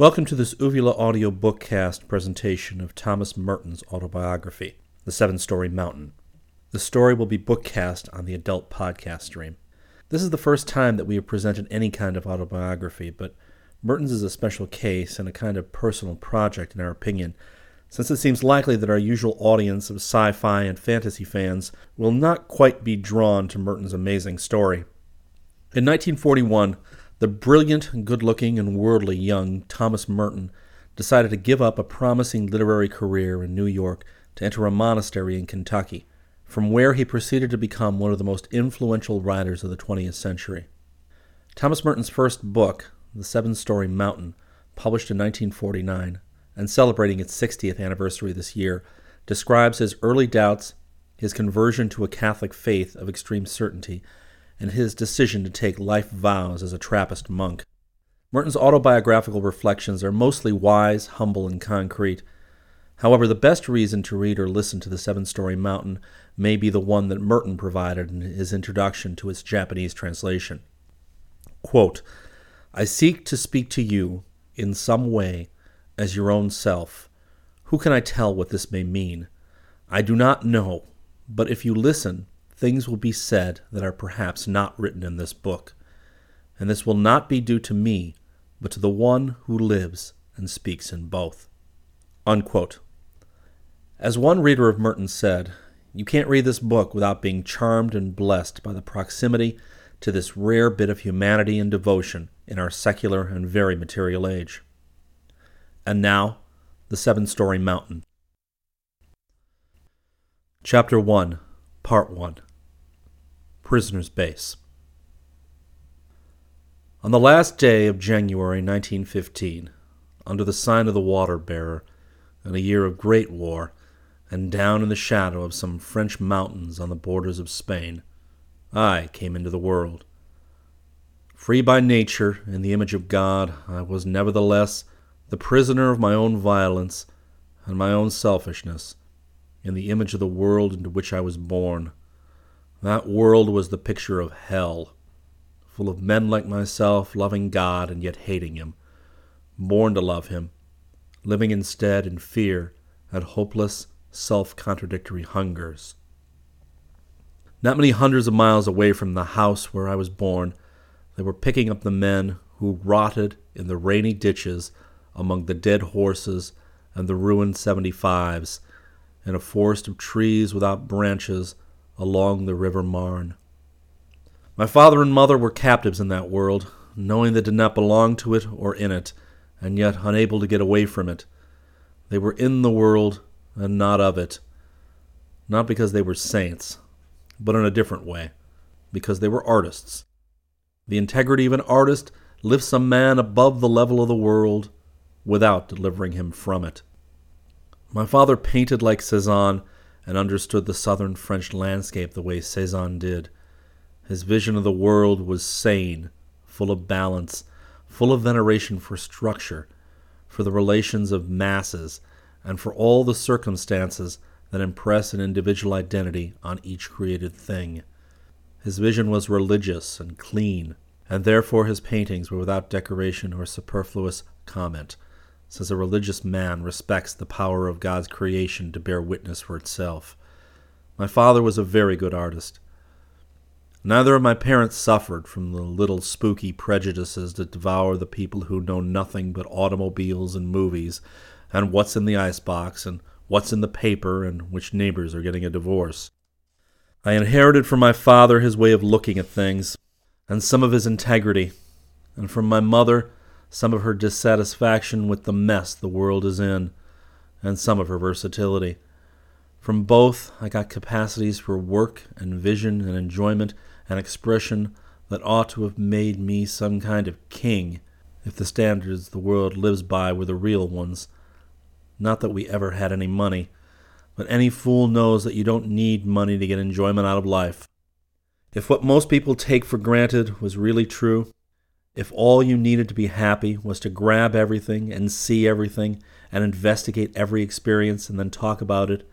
Welcome to this Uvula audio bookcast presentation of Thomas Merton's autobiography, The Seven Storey Mountain. The story will be bookcast on the adult podcast stream. This is the first time that we have presented any kind of autobiography, but Merton's is a special case and a kind of personal project, in our opinion, since it seems likely that our usual audience of sci fi and fantasy fans will not quite be drawn to Merton's amazing story. In 1941, the brilliant, good looking, and worldly young Thomas Merton decided to give up a promising literary career in New York to enter a monastery in Kentucky, from where he proceeded to become one of the most influential writers of the 20th century. Thomas Merton's first book, The Seven Storey Mountain, published in 1949 and celebrating its 60th anniversary this year, describes his early doubts, his conversion to a Catholic faith of extreme certainty, and his decision to take life vows as a Trappist monk. Merton's autobiographical reflections are mostly wise, humble, and concrete. However, the best reason to read or listen to The Seven Storey Mountain may be the one that Merton provided in his introduction to its Japanese translation. Quote, I seek to speak to you, in some way, as your own self. Who can I tell what this may mean? I do not know, but if you listen, things will be said that are perhaps not written in this book. And this will not be due to me, but to the one who lives and speaks in both. Unquote. As one reader of Merton said, you can't read this book without being charmed and blessed by the proximity to this rare bit of humanity and devotion in our secular and very material age. And now, the seven storey mountain. Chapter 1, Part 1 Prisoner's Base. On the last day of January 1915, under the sign of the Water Bearer, in a year of great war, and down in the shadow of some French mountains on the borders of Spain, I came into the world. Free by nature, in the image of God, I was nevertheless the prisoner of my own violence and my own selfishness, in the image of the world into which I was born. That world was the picture of hell, full of men like myself, loving God and yet hating Him, born to love Him, living instead in fear and hopeless, self contradictory hungers. Not many hundreds of miles away from the house where I was born, they were picking up the men who rotted in the rainy ditches among the dead horses and the ruined 75s in a forest of trees without branches along the River Marne. My father and mother were captives in that world, knowing they did not belong to it or in it, and yet unable to get away from it. They were in the world and not of it, not because they were saints, but in a different way, because they were artists. The integrity of an artist lifts a man above the level of the world without delivering him from it. My father painted like Cezanne and understood the southern French landscape the way Cezanne did. His vision of the world was sane, full of balance, full of veneration for structure, for the relations of masses, and for all the circumstances that impress an individual identity on each created thing. His vision was religious and clean, and therefore his paintings were without decoration or superfluous comment since a religious man respects the power of God's creation to bear witness for itself. My father was a very good artist. Neither of my parents suffered from the little spooky prejudices that devour the people who know nothing but automobiles and movies, and what's in the icebox, and what's in the paper, and which neighbors are getting a divorce. I inherited from my father his way of looking at things, and some of his integrity, and from my mother some of her dissatisfaction with the mess the world is in, and some of her versatility. From both, I got capacities for work and vision and enjoyment and expression that ought to have made me some kind of king if the standards the world lives by were the real ones. Not that we ever had any money, but any fool knows that you don't need money to get enjoyment out of life. If what most people take for granted was really true, if all you needed to be happy was to grab everything and see everything and investigate every experience and then talk about it,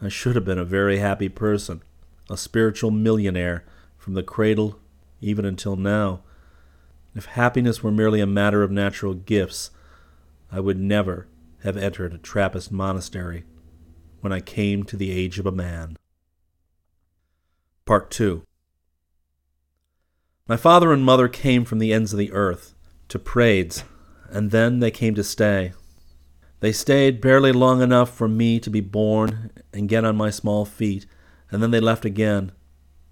I should have been a very happy person, a spiritual millionaire from the cradle even until now. If happiness were merely a matter of natural gifts, I would never have entered a Trappist monastery when I came to the age of a man. Part 2 My father and mother came from the ends of the earth to Prades, and then they came to stay. They stayed barely long enough for me to be born and get on my small feet, and then they left again,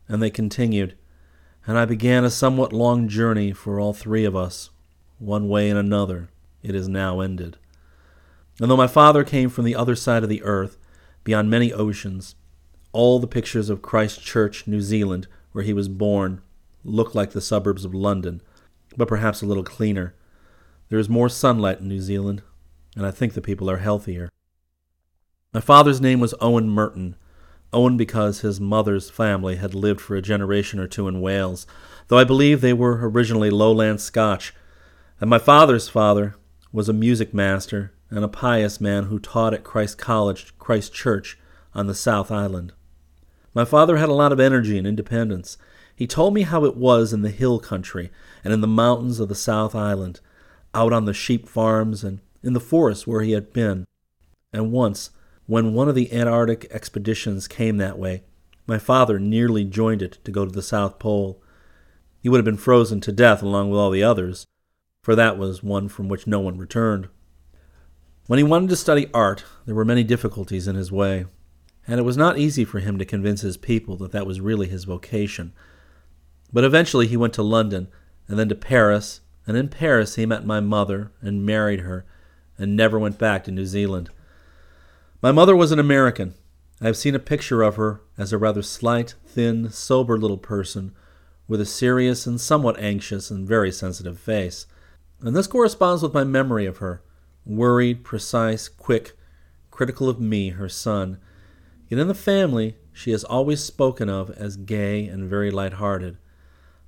and they continued, and I began a somewhat long journey for all three of us. One way and another, it is now ended. And though my father came from the other side of the earth, beyond many oceans, all the pictures of Christchurch, New Zealand, where he was born, look like the suburbs of London, but perhaps a little cleaner. There is more sunlight in New Zealand, and I think the people are healthier. My father's name was Owen Merton. Owen because his mother's family had lived for a generation or two in Wales, though I believe they were originally lowland Scotch. And my father's father was a music master and a pious man who taught at Christ College, Christchurch, on the South Island. My father had a lot of energy and independence. He told me how it was in the hill country and in the mountains of the South Island, out on the sheep farms and in the forests where he had been. And once, when one of the Antarctic expeditions came that way, my father nearly joined it to go to the South Pole. He would have been frozen to death along with all the others, for that was one from which no one returned. When he wanted to study art, there were many difficulties in his way, and it was not easy for him to convince his people that that was really his vocation. But eventually he went to London, and then to Paris, and in Paris he met my mother and married her, and never went back to New Zealand. My mother was an American. I have seen a picture of her as a rather slight, thin, sober little person with a serious and somewhat anxious and very sensitive face. And this corresponds with my memory of her worried, precise, quick, critical of me, her son. Yet in the family, she is always spoken of as gay and very light-hearted.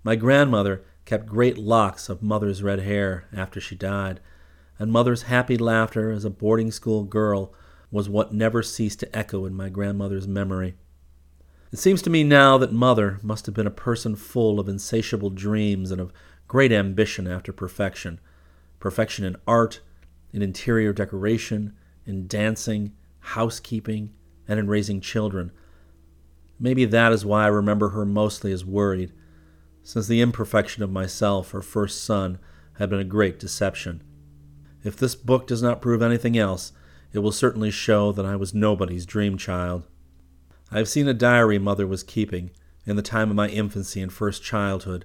My grandmother kept great locks of mother's red hair after she died, and mother's happy laughter as a boarding school girl was what never ceased to echo in my grandmother's memory. It seems to me now that mother must have been a person full of insatiable dreams and of great ambition after perfection perfection in art, in interior decoration, in dancing, housekeeping, and in raising children. Maybe that is why I remember her mostly as worried, since the imperfection of myself, her first son, had been a great deception. If this book does not prove anything else, it will certainly show that I was nobody's dream child. I have seen a diary mother was keeping in the time of my infancy and first childhood,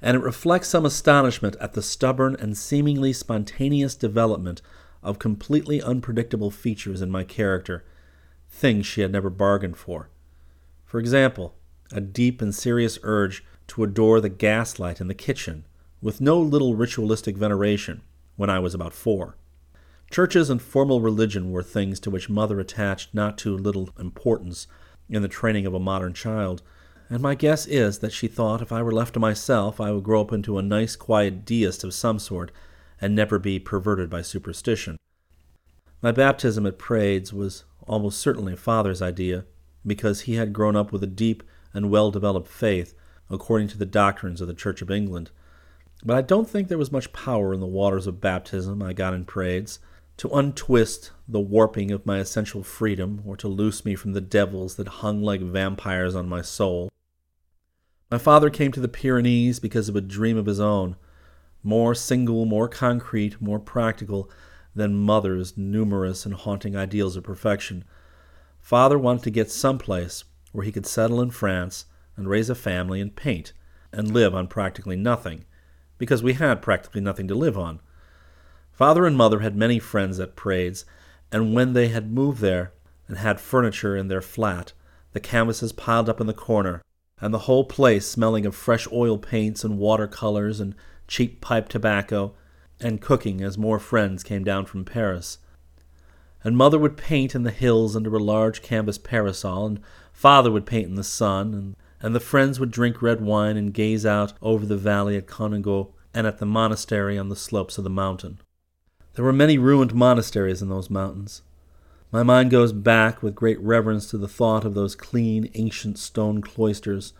and it reflects some astonishment at the stubborn and seemingly spontaneous development of completely unpredictable features in my character, things she had never bargained for. For example, a deep and serious urge to adore the gaslight in the kitchen, with no little ritualistic veneration, when I was about four. Churches and formal religion were things to which mother attached not too little importance in the training of a modern child, and my guess is that she thought if I were left to myself I would grow up into a nice, quiet deist of some sort and never be perverted by superstition. My baptism at Prades was almost certainly father's idea, because he had grown up with a deep and well developed faith according to the doctrines of the Church of England. But I don't think there was much power in the waters of baptism I got in Prades to untwist the warping of my essential freedom or to loose me from the devils that hung like vampires on my soul. My father came to the Pyrenees because of a dream of his own, more single, more concrete, more practical than mother's numerous and haunting ideals of perfection. Father wanted to get someplace where he could settle in France and raise a family and paint and live on practically nothing, because we had practically nothing to live on. Father and mother had many friends at Prades, and when they had moved there and had furniture in their flat, the canvases piled up in the corner, and the whole place smelling of fresh oil paints and watercolors and cheap pipe tobacco, and cooking as more friends came down from Paris. And mother would paint in the hills under a large canvas parasol, and father would paint in the sun, and, and the friends would drink red wine and gaze out over the valley at Canigou and at the monastery on the slopes of the mountain. There were many ruined monasteries in those mountains. My mind goes back with great reverence to the thought of those clean, ancient stone cloisters,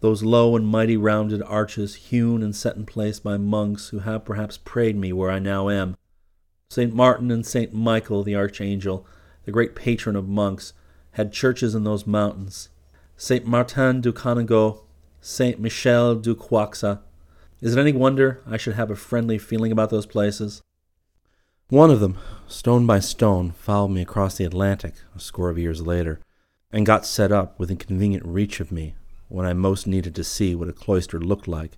those low and mighty rounded arches hewn and set in place by monks who have perhaps prayed me where I now am. St. Martin and St. Michael the Archangel, the great patron of monks, had churches in those mountains. St. Martin du Canigou, St. Michel du Cuxa. Is it any wonder I should have a friendly feeling about those places? One of them, stone by stone, followed me across the Atlantic a score of years later, and got set up within convenient reach of me when I most needed to see what a cloister looked like,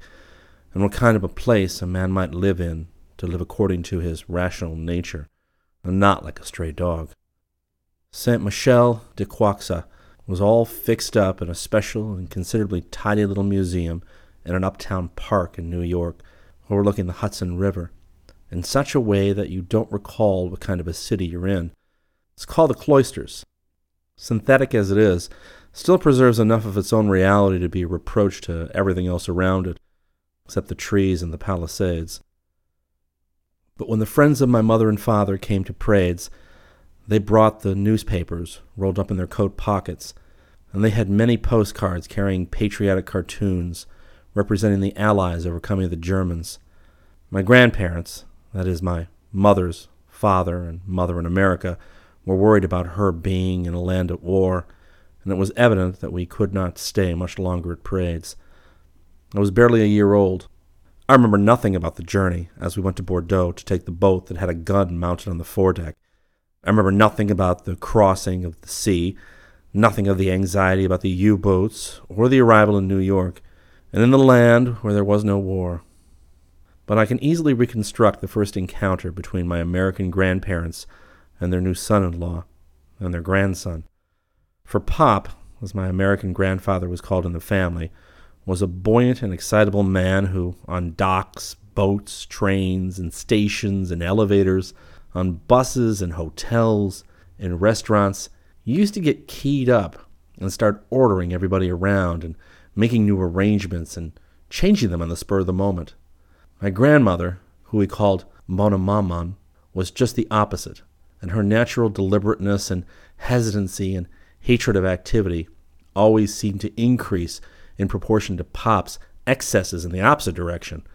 and what kind of a place a man might live in to live according to his rational nature, and not like a stray dog. Saint Michel de Cuxa was all fixed up in a special and considerably tidy little museum in an uptown park in New York, overlooking the Hudson River, in such a way that you don't recall what kind of a city you're in. It's called the Cloisters. Synthetic as it is, still preserves enough of its own reality to be a reproach to everything else around it, except the trees and the palisades. But when the friends of my mother and father came to Prades, they brought the newspapers rolled up in their coat pockets, and they had many postcards carrying patriotic cartoons representing the Allies overcoming the Germans. My grandparents, that is, my mother's father and mother in America, were worried about her being in a land at war and it was evident that we could not stay much longer at Prades. I was barely a year old. I remember nothing about the journey as we went to Bordeaux to take the boat that had a gun mounted on the foredeck. I remember nothing about the crossing of the sea, nothing of the anxiety about the U boats or the arrival in New York, and in the land where there was no war. But I can easily reconstruct the first encounter between my American grandparents and their new son in law and their grandson. For Pop, as my American grandfather was called in the family, was a buoyant and excitable man who, on docks, boats, trains, and stations and elevators, on buses and hotels, and restaurants, used to get keyed up and start ordering everybody around and making new arrangements and changing them on the spur of the moment. My grandmother, who we called Bonnemaman, was just the opposite, and her natural deliberateness and hesitancy and hatred of activity always seemed to increase in proportion to Pop's excesses in the opposite direction.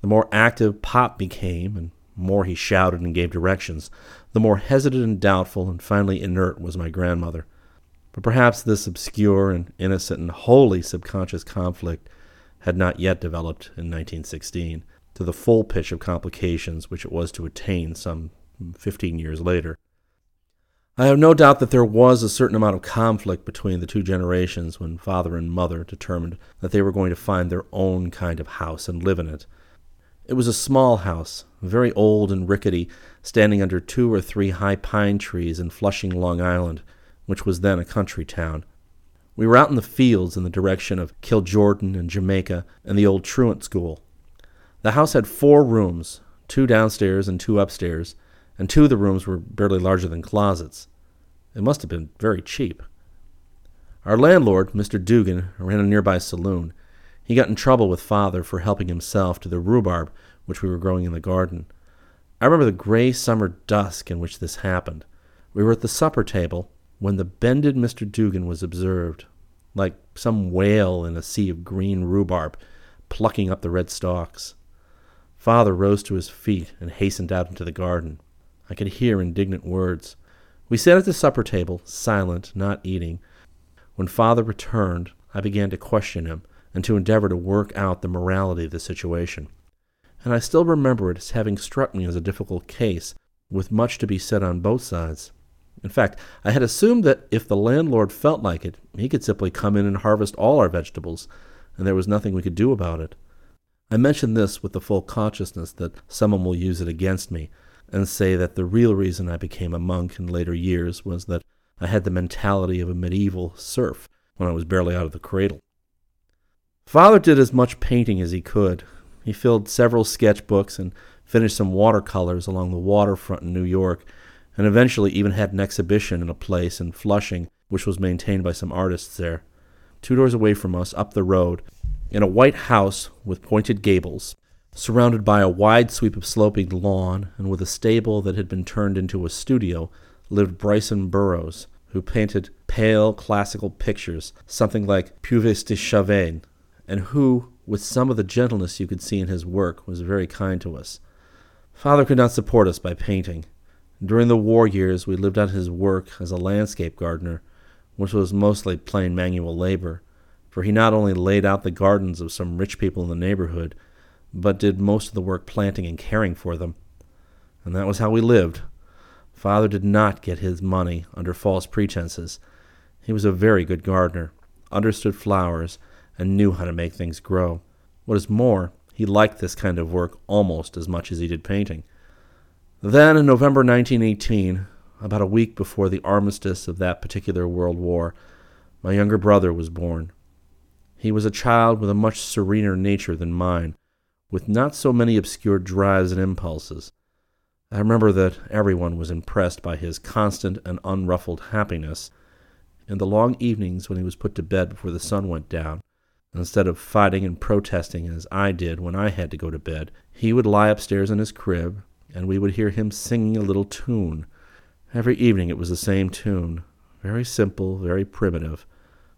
The more active Pop became, and more he shouted and gave directions, the more hesitant and doubtful and finally inert was my grandmother. But perhaps this obscure and innocent and wholly subconscious conflict had not yet developed in 1916 to the full pitch of complications which it was to attain some 15 years later. I have no doubt that there was a certain amount of conflict between the two generations when father and mother determined that they were going to find their own kind of house and live in it. It was a small house, very old and rickety, standing under two or three high pine trees in Flushing, Long Island, which was then a country town. We were out in the fields in the direction of Kiljordan and Jamaica and the old truant school. The house had four rooms, two downstairs and two upstairs, and two of the rooms were barely larger than closets. It must have been very cheap. Our landlord, Mr. Dugan, ran a nearby saloon. He got in trouble with father for helping himself to the rhubarb which we were growing in the garden. I remember the gray summer dusk in which this happened. We were at the supper table when the bended Mr. Dugan was observed, like some whale in a sea of green rhubarb, plucking up the red stalks. Father rose to his feet and hastened out into the garden. I could hear indignant words. We sat at the supper table, silent, not eating. When father returned, I began to question him and to endeavor to work out the morality of the situation. And I still remember it as having struck me as a difficult case, with much to be said on both sides. In fact, I had assumed that if the landlord felt like it, he could simply come in and harvest all our vegetables, and there was nothing we could do about it. I mention this with the full consciousness that someone will use it against me, and say that the real reason I became a monk in later years was that I had the mentality of a medieval serf when I was barely out of the cradle. Father did as much painting as he could. He filled several sketchbooks and finished some watercolors along the waterfront in New York, and eventually even had an exhibition in a place in Flushing which was maintained by some artists there. Two doors away from us, up the road, in a white house with pointed gables, Surrounded by a wide sweep of sloping lawn and with a stable that had been turned into a studio, lived Bryson Burroughs, who painted pale classical pictures, something like Puvis de Chavannes, and who, with some of the gentleness you could see in his work, was very kind to us. Father could not support us by painting. During the war years, we lived on his work as a landscape gardener, which was mostly plain manual labor, for he not only laid out the gardens of some rich people in the neighborhood, but did most of the work planting and caring for them. And that was how we lived. Father did not get his money under false pretenses. He was a very good gardener, understood flowers, and knew how to make things grow. What is more, he liked this kind of work almost as much as he did painting. Then, in November 1918, about a week before the armistice of that particular World War, my younger brother was born. He was a child with a much serener nature than mine, with not so many obscure drives and impulses. I remember that everyone was impressed by his constant and unruffled happiness. In the long evenings when he was put to bed before the sun went down, instead of fighting and protesting as I did when I had to go to bed, he would lie upstairs in his crib, and we would hear him singing a little tune. Every evening it was the same tune, very simple, very primitive,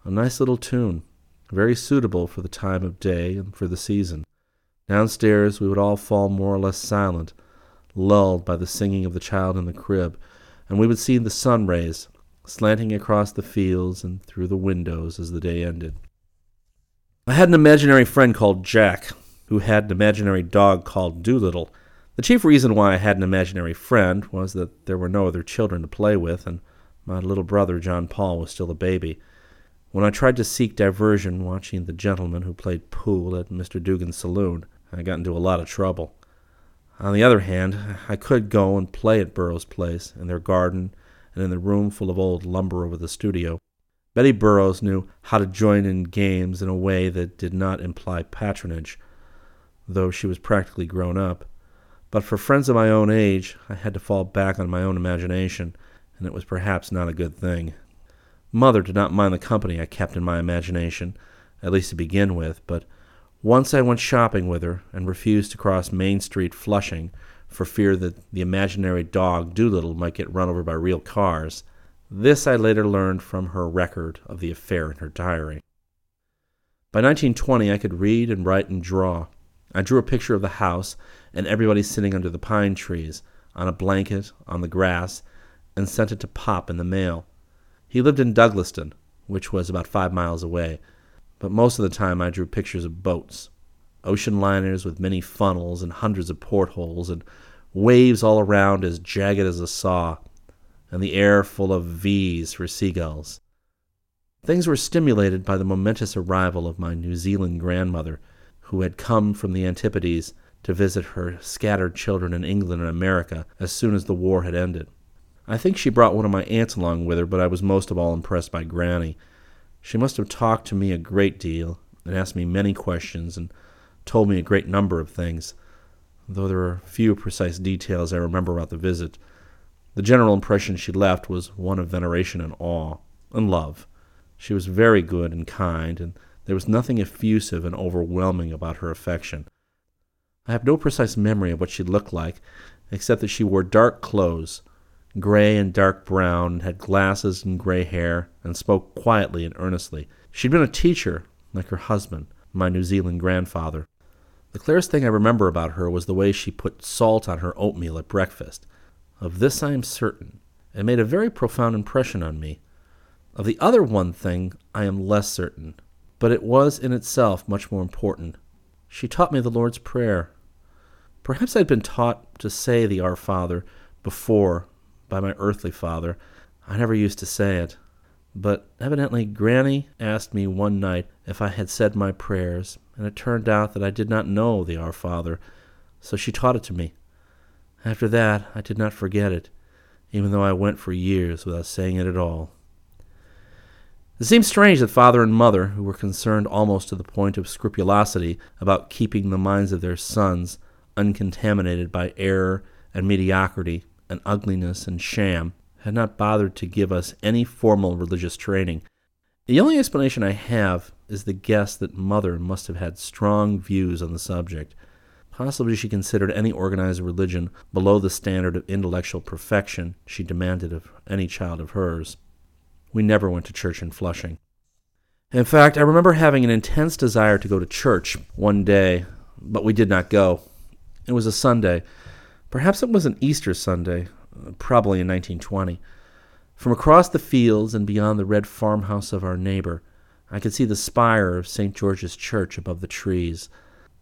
a nice little tune, very suitable for the time of day and for the season. Downstairs we would all fall more or less silent, lulled by the singing of the child in the crib, and we would see the sun rays slanting across the fields and through the windows as the day ended. I had an imaginary friend called Jack, who had an imaginary dog called Doolittle. The chief reason why I had an imaginary friend was that there were no other children to play with, and my little brother John Paul was still a baby. When I tried to seek diversion watching the gentleman who played pool at Mr. Dugan's saloon, I got into a lot of trouble. On the other hand, I could go and play at Burroughs' place, in their garden, and in the room full of old lumber over the studio. Betty Burroughs knew how to join in games in a way that did not imply patronage, though she was practically grown up. But for friends of my own age, I had to fall back on my own imagination, and it was perhaps not a good thing. Mother did not mind the company I kept in my imagination, at least to begin with, but once I went shopping with her and refused to cross Main Street, Flushing, for fear that the imaginary dog Doolittle might get run over by real cars. This I later learned from her record of the affair in her diary. By 1920, I could read and write and draw. I drew a picture of the house and everybody sitting under the pine trees, on a blanket, on the grass, and sent it to Pop in the mail. He lived in Douglaston, which was about five miles away, but most of the time I drew pictures of boats ocean liners with many funnels and hundreds of portholes, and waves all around as jagged as a saw, and the air full of V's for seagulls. Things were stimulated by the momentous arrival of my New Zealand grandmother, who had come from the Antipodes to visit her scattered children in England and America as soon as the war had ended. I think she brought one of my aunts along with her, but I was most of all impressed by Granny. She must have talked to me a great deal and asked me many questions and told me a great number of things, though there are few precise details I remember about the visit. The general impression she left was one of veneration and awe, and love. She was very good and kind, and there was nothing effusive and overwhelming about her affection. I have no precise memory of what she looked like, except that she wore dark clothes, gray and dark brown, and had glasses and gray hair, and spoke quietly and earnestly. She'd been a teacher, like her husband, my New Zealand grandfather. The clearest thing I remember about her was the way she put salt on her oatmeal at breakfast. Of this I am certain. It made a very profound impression on me. Of the other one thing I am less certain, but it was in itself much more important. She taught me the Lord's Prayer. Perhaps I'd been taught to say the Our Father before by my earthly father. I never used to say it. But evidently Granny asked me one night if I had said my prayers, and it turned out that I did not know the Our Father, so she taught it to me. After that, I did not forget it, even though I went for years without saying it at all. It seems strange that father and mother, who were concerned almost to the point of scrupulosity about keeping the minds of their sons uncontaminated by error and mediocrity and ugliness and sham, had not bothered to give us any formal religious training. The only explanation I have is the guess that Mother must have had strong views on the subject. Possibly she considered any organized religion below the standard of intellectual perfection she demanded of any child of hers. We never went to church in Flushing. In fact, I remember having an intense desire to go to church one day, but we did not go. It was a Sunday. Perhaps it was an Easter Sunday, uh, probably in 1920. From across the fields and beyond the red farmhouse of our neighbor, I could see the spire of St. George's Church above the trees.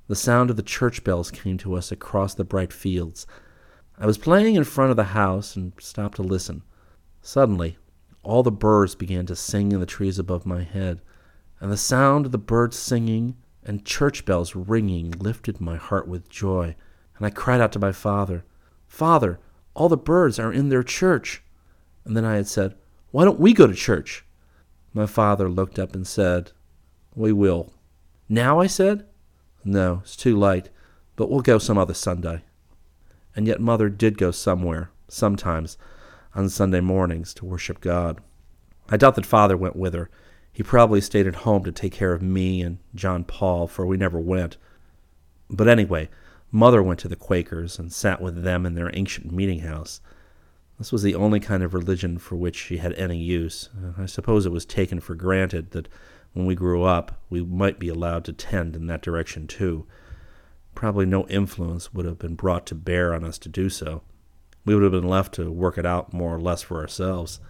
The sound of the church bells came to us across the bright fields. I was playing in front of the house and stopped to listen. Suddenly, all the birds began to sing in the trees above my head, and the sound of the birds singing and church bells ringing lifted my heart with joy and I cried out to my father, Father, all the birds are in their church. And then I had said, Why don't we go to church? My father looked up and said, We will. Now? I said. No, it's too late, but we'll go some other Sunday. And yet mother did go somewhere, sometimes, on Sunday mornings to worship God. I doubt that father went with her. He probably stayed at home to take care of me and John Paul, for we never went. But anyway, Mother went to the Quakers and sat with them in their ancient meeting house. This was the only kind of religion for which she had any use. I suppose it was taken for granted that when we grew up we might be allowed to tend in that direction too. Probably no influence would have been brought to bear on us to do so. We would have been left to work it out more or less for ourselves.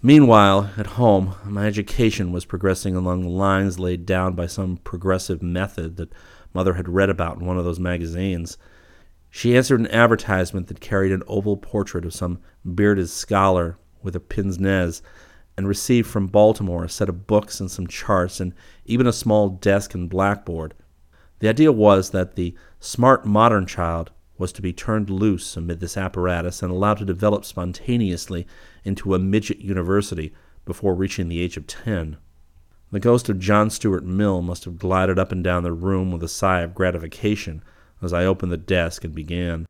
Meanwhile, at home, my education was progressing along the lines laid down by some progressive method that Mother had read about in one of those magazines. She answered an advertisement that carried an oval portrait of some bearded scholar with a pince nez and received from Baltimore a set of books and some charts and even a small desk and blackboard. The idea was that the smart modern child was to be turned loose amid this apparatus and allowed to develop spontaneously into a midget university before reaching the age of ten. The ghost of John Stuart Mill must have glided up and down the room with a sigh of gratification as I opened the desk and began.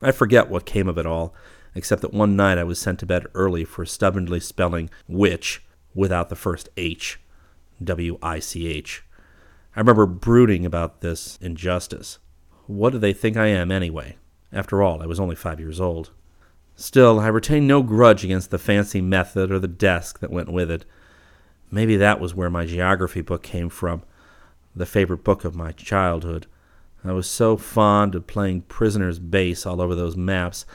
I forget what came of it all, except that one night I was sent to bed early for stubbornly spelling witch without the first H. W I C H. I remember brooding about this injustice. What do they think I am, anyway? After all, I was only five years old. Still, I retain no grudge against the fancy method or the desk that went with it. Maybe that was where my geography book came from, the favorite book of my childhood. I was so fond of playing prisoner's base all over those maps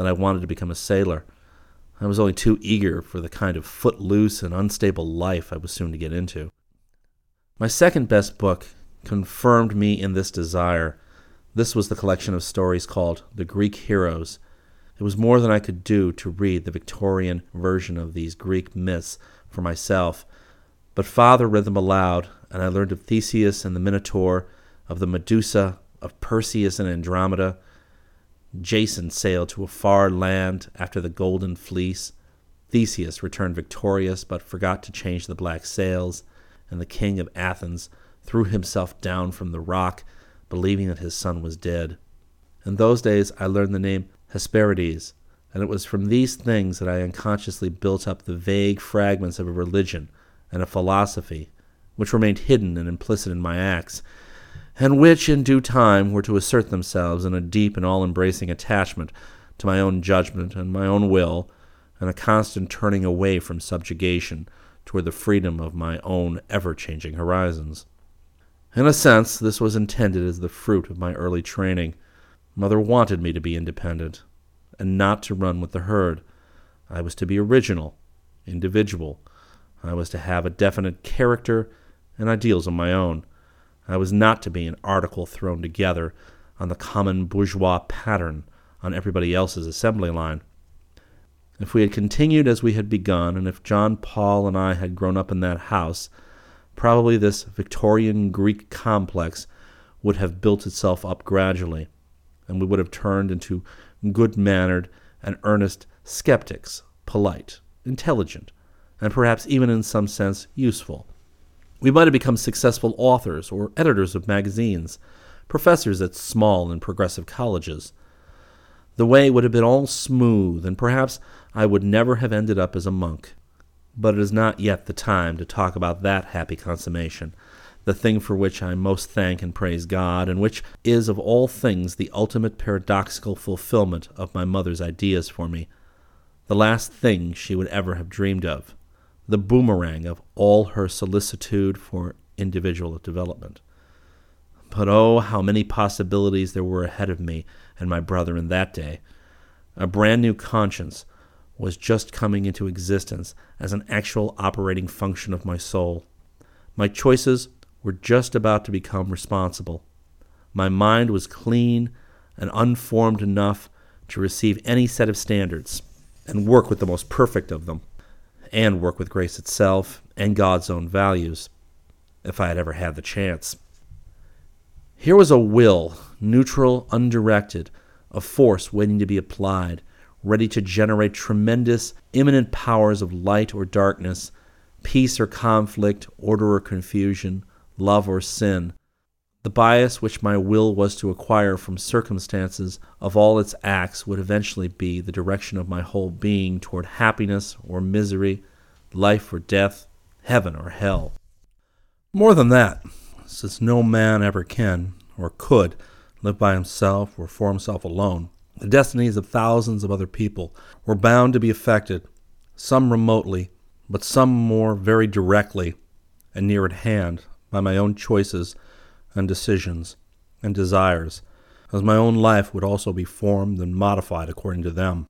that I wanted to become a sailor. I was only too eager for the kind of footloose and unstable life I was soon to get into. My second best book confirmed me in this desire. This was the collection of stories called The Greek Heroes. It was more than I could do to read the Victorian version of these Greek myths for myself but father read them aloud, and I learned of Theseus and the Minotaur, of the Medusa, of Perseus and Andromeda. Jason sailed to a far land after the golden fleece. Theseus returned victorious, but forgot to change the black sails, and the king of Athens threw himself down from the rock, believing that his son was dead. In those days I learned the name Hesperides, and it was from these things that I unconsciously built up the vague fragments of a religion and a philosophy, which remained hidden and implicit in my acts, and which in due time were to assert themselves in a deep and all embracing attachment to my own judgment and my own will, and a constant turning away from subjugation toward the freedom of my own ever changing horizons. In a sense, this was intended as the fruit of my early training. Mother wanted me to be independent, and not to run with the herd. I was to be original, individual, I was to have a definite character and ideals of my own. I was not to be an article thrown together on the common bourgeois pattern on everybody else's assembly line. If we had continued as we had begun, and if John Paul and I had grown up in that house, probably this Victorian Greek complex would have built itself up gradually, and we would have turned into good mannered and earnest skeptics, polite, intelligent, and perhaps even in some sense useful. We might have become successful authors or editors of magazines, professors at small and progressive colleges. The way would have been all smooth, and perhaps I would never have ended up as a monk. But it is not yet the time to talk about that happy consummation, the thing for which I most thank and praise God, and which is of all things the ultimate paradoxical fulfillment of my mother's ideas for me, the last thing she would ever have dreamed of the boomerang of all her solicitude for individual development. But oh, how many possibilities there were ahead of me and my brother in that day. A brand new conscience was just coming into existence as an actual operating function of my soul. My choices were just about to become responsible. My mind was clean and unformed enough to receive any set of standards and work with the most perfect of them, and work with grace itself and God's own values, if I had ever had the chance. Here was a will, neutral, undirected, a force waiting to be applied, ready to generate tremendous, imminent powers of light or darkness, peace or conflict, order or confusion, love or sin. The bias which my will was to acquire from circumstances of all its acts would eventually be the direction of my whole being toward happiness or misery, life or death, heaven or hell. More than that, since no man ever can, or could, live by himself or for himself alone, the destinies of thousands of other people were bound to be affected, some remotely, but some more very directly and near at hand by my own choices and decisions and desires, as my own life would also be formed and modified according to them.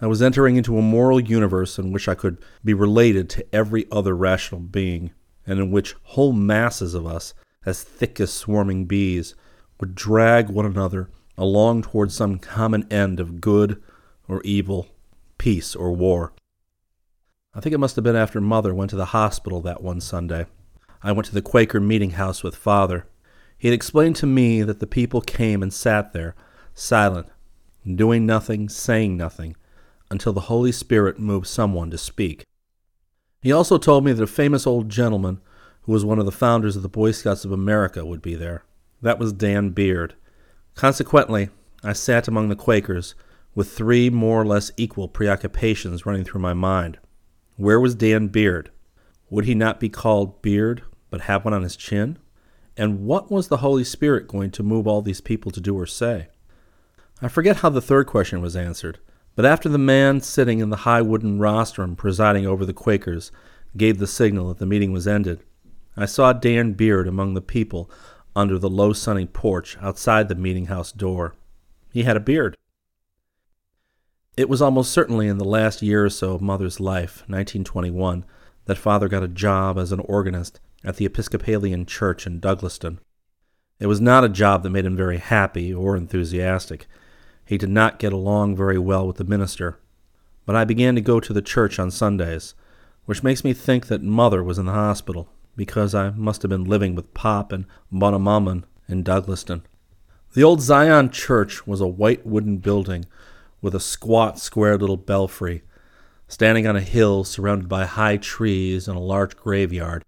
I was entering into a moral universe in which I could be related to every other rational being, and in which whole masses of us, as thick as swarming bees, would drag one another along toward some common end of good or evil, peace or war. I think it must have been after Mother went to the hospital that one Sunday. I went to the Quaker meeting house with Father. He had explained to me that the people came and sat there, silent, doing nothing, saying nothing, until the Holy Spirit moved someone to speak. He also told me that a famous old gentleman, who was one of the founders of the Boy Scouts of America, would be there. That was Dan Beard. Consequently, I sat among the Quakers with three more or less equal preoccupations running through my mind. Where was Dan Beard? Would he not be called Beard, but have one on his chin? And what was the Holy Spirit going to move all these people to do or say? I forget how the third question was answered, but after the man sitting in the high wooden rostrum presiding over the Quakers gave the signal that the meeting was ended, I saw Dan Beard among the people under the low sunny porch outside the meeting house door. He had a beard. It was almost certainly in the last year or so of Mother's life, 1921, that Father got a job as an organist at the Episcopalian Church in Douglaston. It was not a job that made him very happy or enthusiastic. He did not get along very well with the minister. But I began to go to the church on Sundays, which makes me think that Mother was in the hospital because I must have been living with Pop and Bonnemaman in Douglaston. The old Zion church was a white wooden building with a squat, square little belfry, standing on a hill surrounded by high trees and a large graveyard,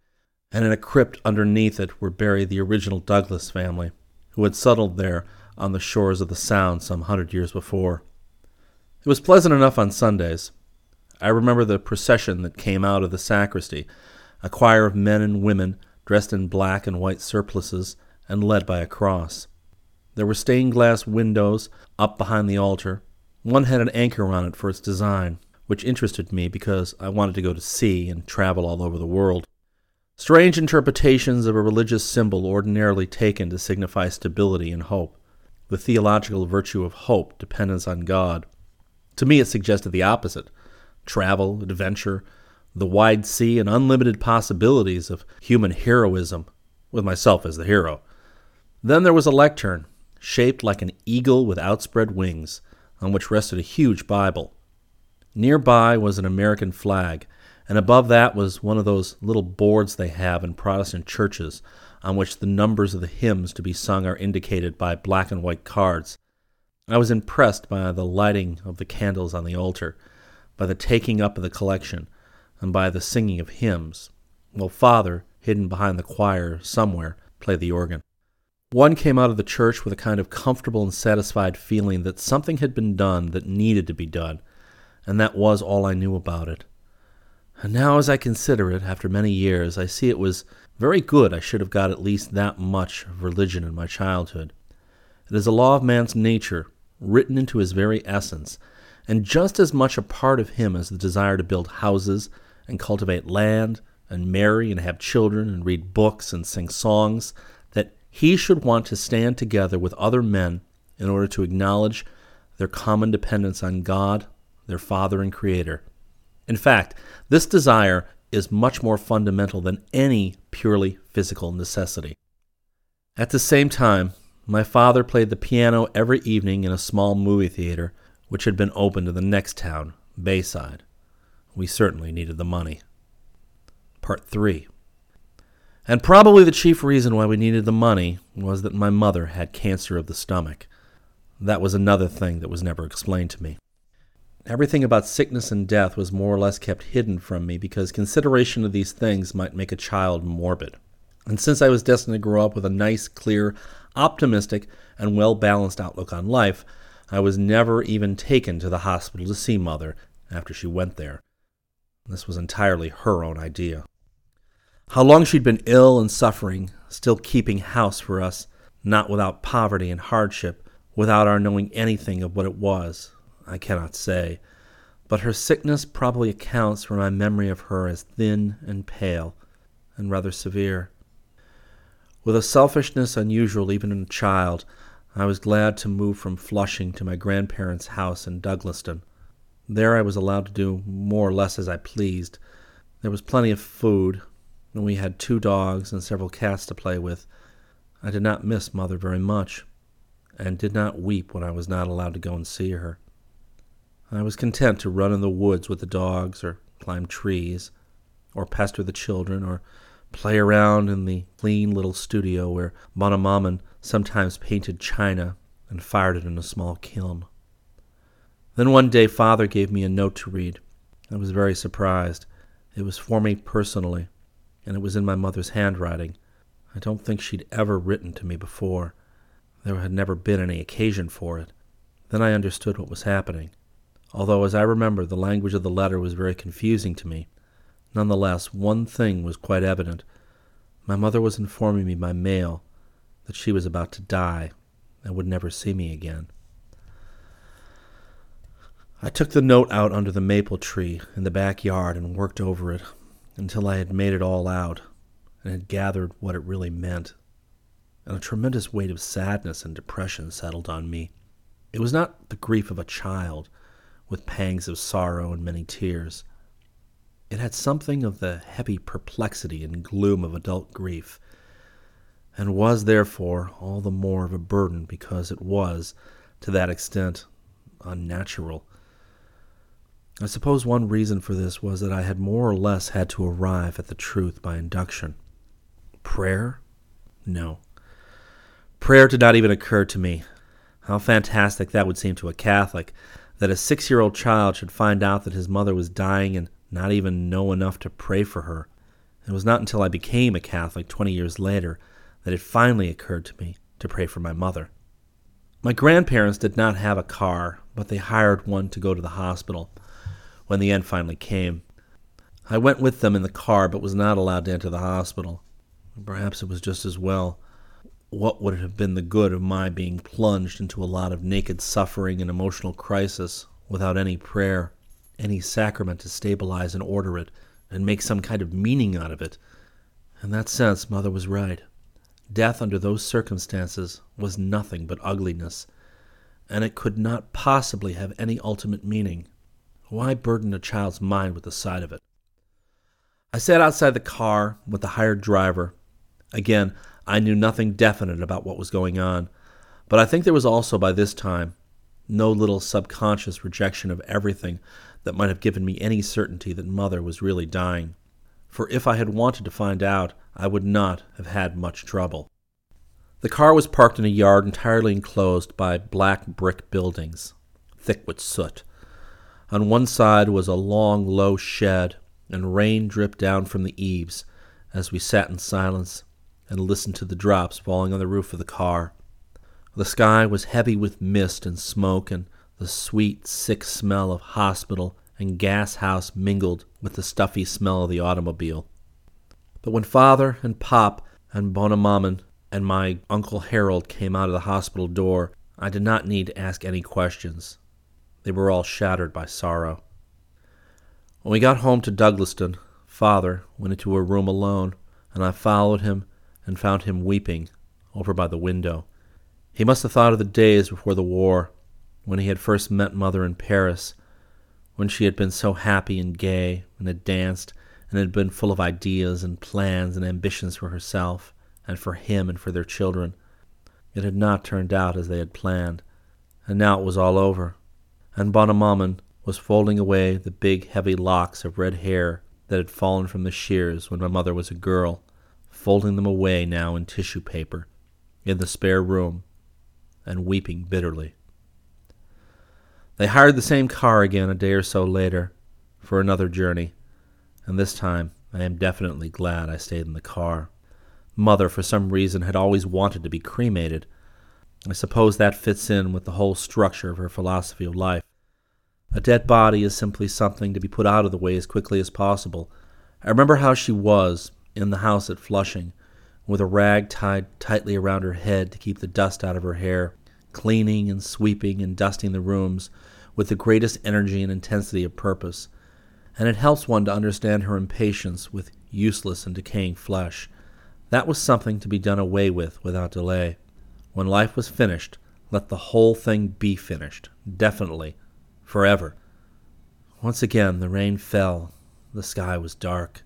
and in a crypt underneath it were buried the original Douglas family, who had settled there on the shores of the Sound some hundred years before. It was pleasant enough on Sundays. I remember the procession that came out of the sacristy a choir of men and women dressed in black and white surplices and led by a cross. There were stained glass windows up behind the altar. One had an anchor on it for its design, which interested me because I wanted to go to sea and travel all over the world. Strange interpretations of a religious symbol ordinarily taken to signify stability and hope. The theological virtue of hope, dependence on God. To me, it suggested the opposite travel, adventure, the wide sea and unlimited possibilities of human heroism, with myself as the hero. Then there was a lectern, shaped like an eagle with outspread wings, on which rested a huge Bible. Nearby was an American flag, and above that was one of those little boards they have in Protestant churches, on which the numbers of the hymns to be sung are indicated by black and white cards. I was impressed by the lighting of the candles on the altar, by the taking up of the collection, and by the singing of hymns, while Father, hidden behind the choir somewhere, played the organ. One came out of the church with a kind of comfortable and satisfied feeling that something had been done that needed to be done, and that was all I knew about it. And now, as I consider it, after many years, I see it was very good I should have got at least that much of religion in my childhood. It is a law of man's nature, written into his very essence, and just as much a part of him as the desire to build houses and cultivate land and marry and have children and read books and sing songs that he should want to stand together with other men in order to acknowledge their common dependence on God, their Father and Creator. In fact, this desire is much more fundamental than any purely physical necessity. At the same time, my father played the piano every evening in a small movie theater which had been opened in the next town, Bayside. We certainly needed the money. Part 3 And probably the chief reason why we needed the money was that my mother had cancer of the stomach. That was another thing that was never explained to me. Everything about sickness and death was more or less kept hidden from me because consideration of these things might make a child morbid. And since I was destined to grow up with a nice, clear, optimistic, and well balanced outlook on life, I was never even taken to the hospital to see Mother after she went there. This was entirely her own idea. How long she'd been ill and suffering, still keeping house for us, not without poverty and hardship, without our knowing anything of what it was, I cannot say. But her sickness probably accounts for my memory of her as thin and pale, and rather severe. With a selfishness unusual even in a child, I was glad to move from Flushing to my grandparents' house in Douglaston. There I was allowed to do more or less as I pleased. There was plenty of food, and we had two dogs and several cats to play with. I did not miss mother very much, and did not weep when I was not allowed to go and see her. I was content to run in the woods with the dogs, or climb trees, or pester the children, or play around in the clean little studio where Bonnemaman sometimes painted china and fired it in a small kiln. Then one day father gave me a note to read. I was very surprised. It was for me personally, and it was in my mother's handwriting. I don't think she'd ever written to me before. There had never been any occasion for it. Then I understood what was happening. Although, as I remember, the language of the letter was very confusing to me, Nonetheless, one thing was quite evident. My mother was informing me by mail that she was about to die and would never see me again. I took the note out under the maple tree in the backyard and worked over it until I had made it all out and had gathered what it really meant. And a tremendous weight of sadness and depression settled on me. It was not the grief of a child, with pangs of sorrow and many tears. It had something of the heavy perplexity and gloom of adult grief, and was therefore all the more of a burden because it was, to that extent, unnatural. I suppose one reason for this was that I had more or less had to arrive at the truth by induction. Prayer? No. Prayer did not even occur to me. How fantastic that would seem to a Catholic, that a six year old child should find out that his mother was dying and not even know enough to pray for her. It was not until I became a Catholic 20 years later that it finally occurred to me to pray for my mother. My grandparents did not have a car, but they hired one to go to the hospital when the end finally came. I went with them in the car, but was not allowed to enter the hospital. Perhaps it was just as well. What would have been the good of my being plunged into a lot of naked suffering and emotional crisis without any prayer? any sacrament to stabilize and order it and make some kind of meaning out of it. In that sense, Mother was right. Death under those circumstances was nothing but ugliness, and it could not possibly have any ultimate meaning. Why burden a child's mind with the sight of it? I sat outside the car with the hired driver. Again, I knew nothing definite about what was going on, but I think there was also by this time no little subconscious rejection of everything that might have given me any certainty that mother was really dying. For if I had wanted to find out, I would not have had much trouble. The car was parked in a yard entirely enclosed by black brick buildings, thick with soot. On one side was a long, low shed, and rain dripped down from the eaves as we sat in silence and listened to the drops falling on the roof of the car. The sky was heavy with mist and smoke, and the sweet, sick smell of hospital and gas house mingled with the stuffy smell of the automobile. But when father and pop and Bonnemaman and my Uncle Harold came out of the hospital door, I did not need to ask any questions. They were all shattered by sorrow. When we got home to Douglaston, father went into a room alone, and I followed him and found him weeping over by the window. He must have thought of the days before the war, when he had first met Mother in Paris, when she had been so happy and gay, and had danced, and had been full of ideas and plans and ambitions for herself, and for him and for their children. It had not turned out as they had planned, and now it was all over, and Bonnemaman was folding away the big heavy locks of red hair that had fallen from the shears when my mother was a girl, folding them away now in tissue paper, in the spare room, and weeping bitterly. They hired the same car again a day or so later for another journey, and this time I am definitely glad I stayed in the car. Mother, for some reason, had always wanted to be cremated. I suppose that fits in with the whole structure of her philosophy of life. A dead body is simply something to be put out of the way as quickly as possible. I remember how she was in the house at Flushing, with a rag tied tightly around her head to keep the dust out of her hair, cleaning and sweeping and dusting the rooms with the greatest energy and intensity of purpose. And it helps one to understand her impatience with useless and decaying flesh. That was something to be done away with without delay. When life was finished, let the whole thing be finished, definitely, forever. Once again the rain fell. The sky was dark.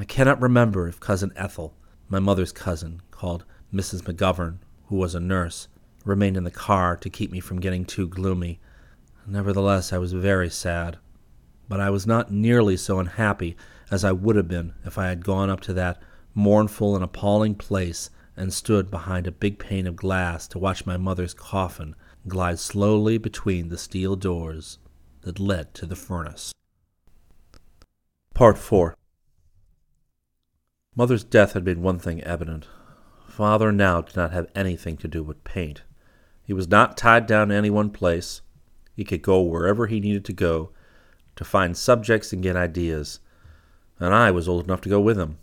I cannot remember if Cousin Ethel, my mother's cousin, called Mrs. McGovern, who was a nurse, remained in the car to keep me from getting too gloomy. Nevertheless, I was very sad. But I was not nearly so unhappy as I would have been if I had gone up to that mournful and appalling place and stood behind a big pane of glass to watch my mother's coffin glide slowly between the steel doors that led to the furnace. Part 4 Mother's death had made one thing evident. Father now did not have anything to do with paint. He was not tied down to any one place. He could go wherever he needed to go to find subjects and get ideas, and I was old enough to go with him.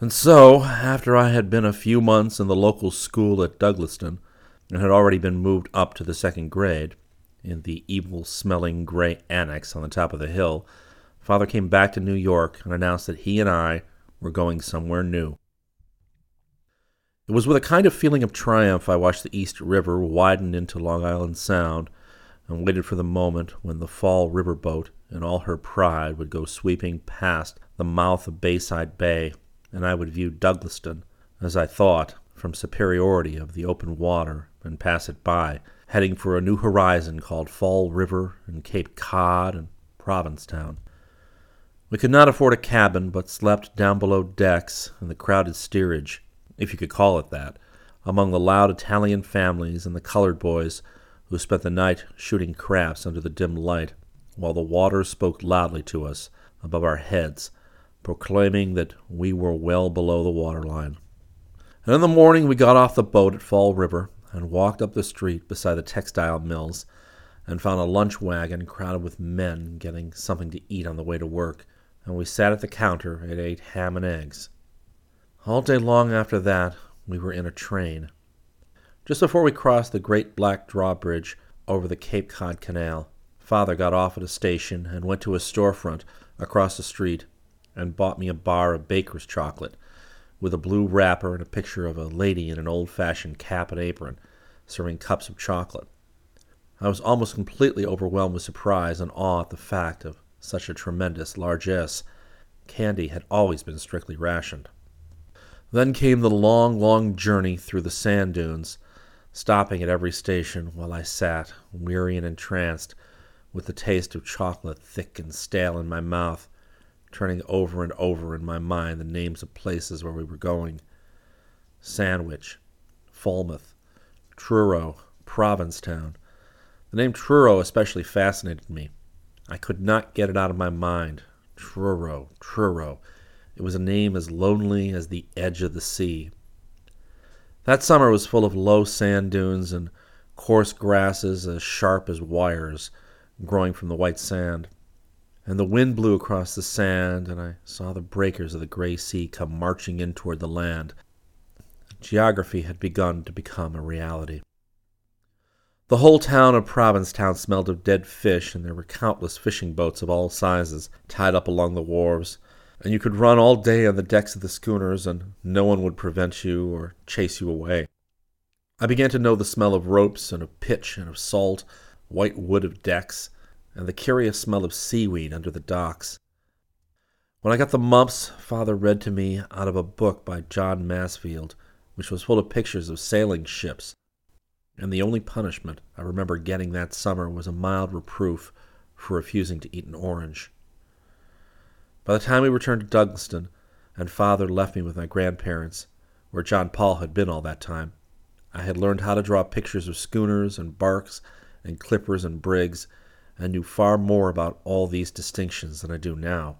And so, after I had been a few months in the local school at Douglaston, and had already been moved up to the second grade, in the evil smelling gray annex on the top of the hill, father came back to New York and announced that he and I were going somewhere new. It was with a kind of feeling of triumph I watched the East River widen into Long Island Sound and waited for the moment when the Fall River boat in all her pride would go sweeping past the mouth of Bayside Bay, and I would view Douglaston, as I thought, from superiority of the open water and pass it by, heading for a new horizon called Fall River and Cape Cod and Provincetown. We could not afford a cabin, but slept down below decks in the crowded steerage, if you could call it that, among the loud Italian families and the colored boys who spent the night shooting craps under the dim light, while the water spoke loudly to us above our heads, proclaiming that we were well below the waterline. And in the morning we got off the boat at Fall River and walked up the street beside the textile mills and found a lunch wagon crowded with men getting something to eat on the way to work, and we sat at the counter and ate ham and eggs. All day long after that, we were in a train. Just before we crossed the great black drawbridge over the Cape Cod Canal, father got off at a station and went to a storefront across the street and bought me a bar of baker's chocolate with a blue wrapper and a picture of a lady in an old fashioned cap and apron serving cups of chocolate. I was almost completely overwhelmed with surprise and awe at the fact of such a tremendous largesse. Candy had always been strictly rationed. Then came the long, long journey through the sand dunes, stopping at every station while I sat, weary and entranced, with the taste of chocolate thick and stale in my mouth, turning over and over in my mind the names of places where we were going Sandwich, Falmouth, Truro, Provincetown. The name Truro especially fascinated me. I could not get it out of my mind. Truro, Truro. It was a name as lonely as the edge of the sea. That summer was full of low sand dunes and coarse grasses as sharp as wires growing from the white sand and the wind blew across the sand, and I saw the breakers of the gray sea come marching in toward the land. Geography had begun to become a reality. The whole town of Provincetown smelled of dead fish, and there were countless fishing boats of all sizes tied up along the wharves, and you could run all day on the decks of the schooners, and no one would prevent you or chase you away. I began to know the smell of ropes and of pitch and of salt, white wood of decks, and the curious smell of seaweed under the docks. When I got the mumps, father read to me out of a book by John Masefield, which was full of pictures of sailing ships. And the only punishment I remember getting that summer was a mild reproof for refusing to eat an orange. By the time we returned to Douglaston, and father left me with my grandparents, where John Paul had been all that time, I had learned how to draw pictures of schooners and barks and clippers and brigs, and knew far more about all these distinctions than I do now.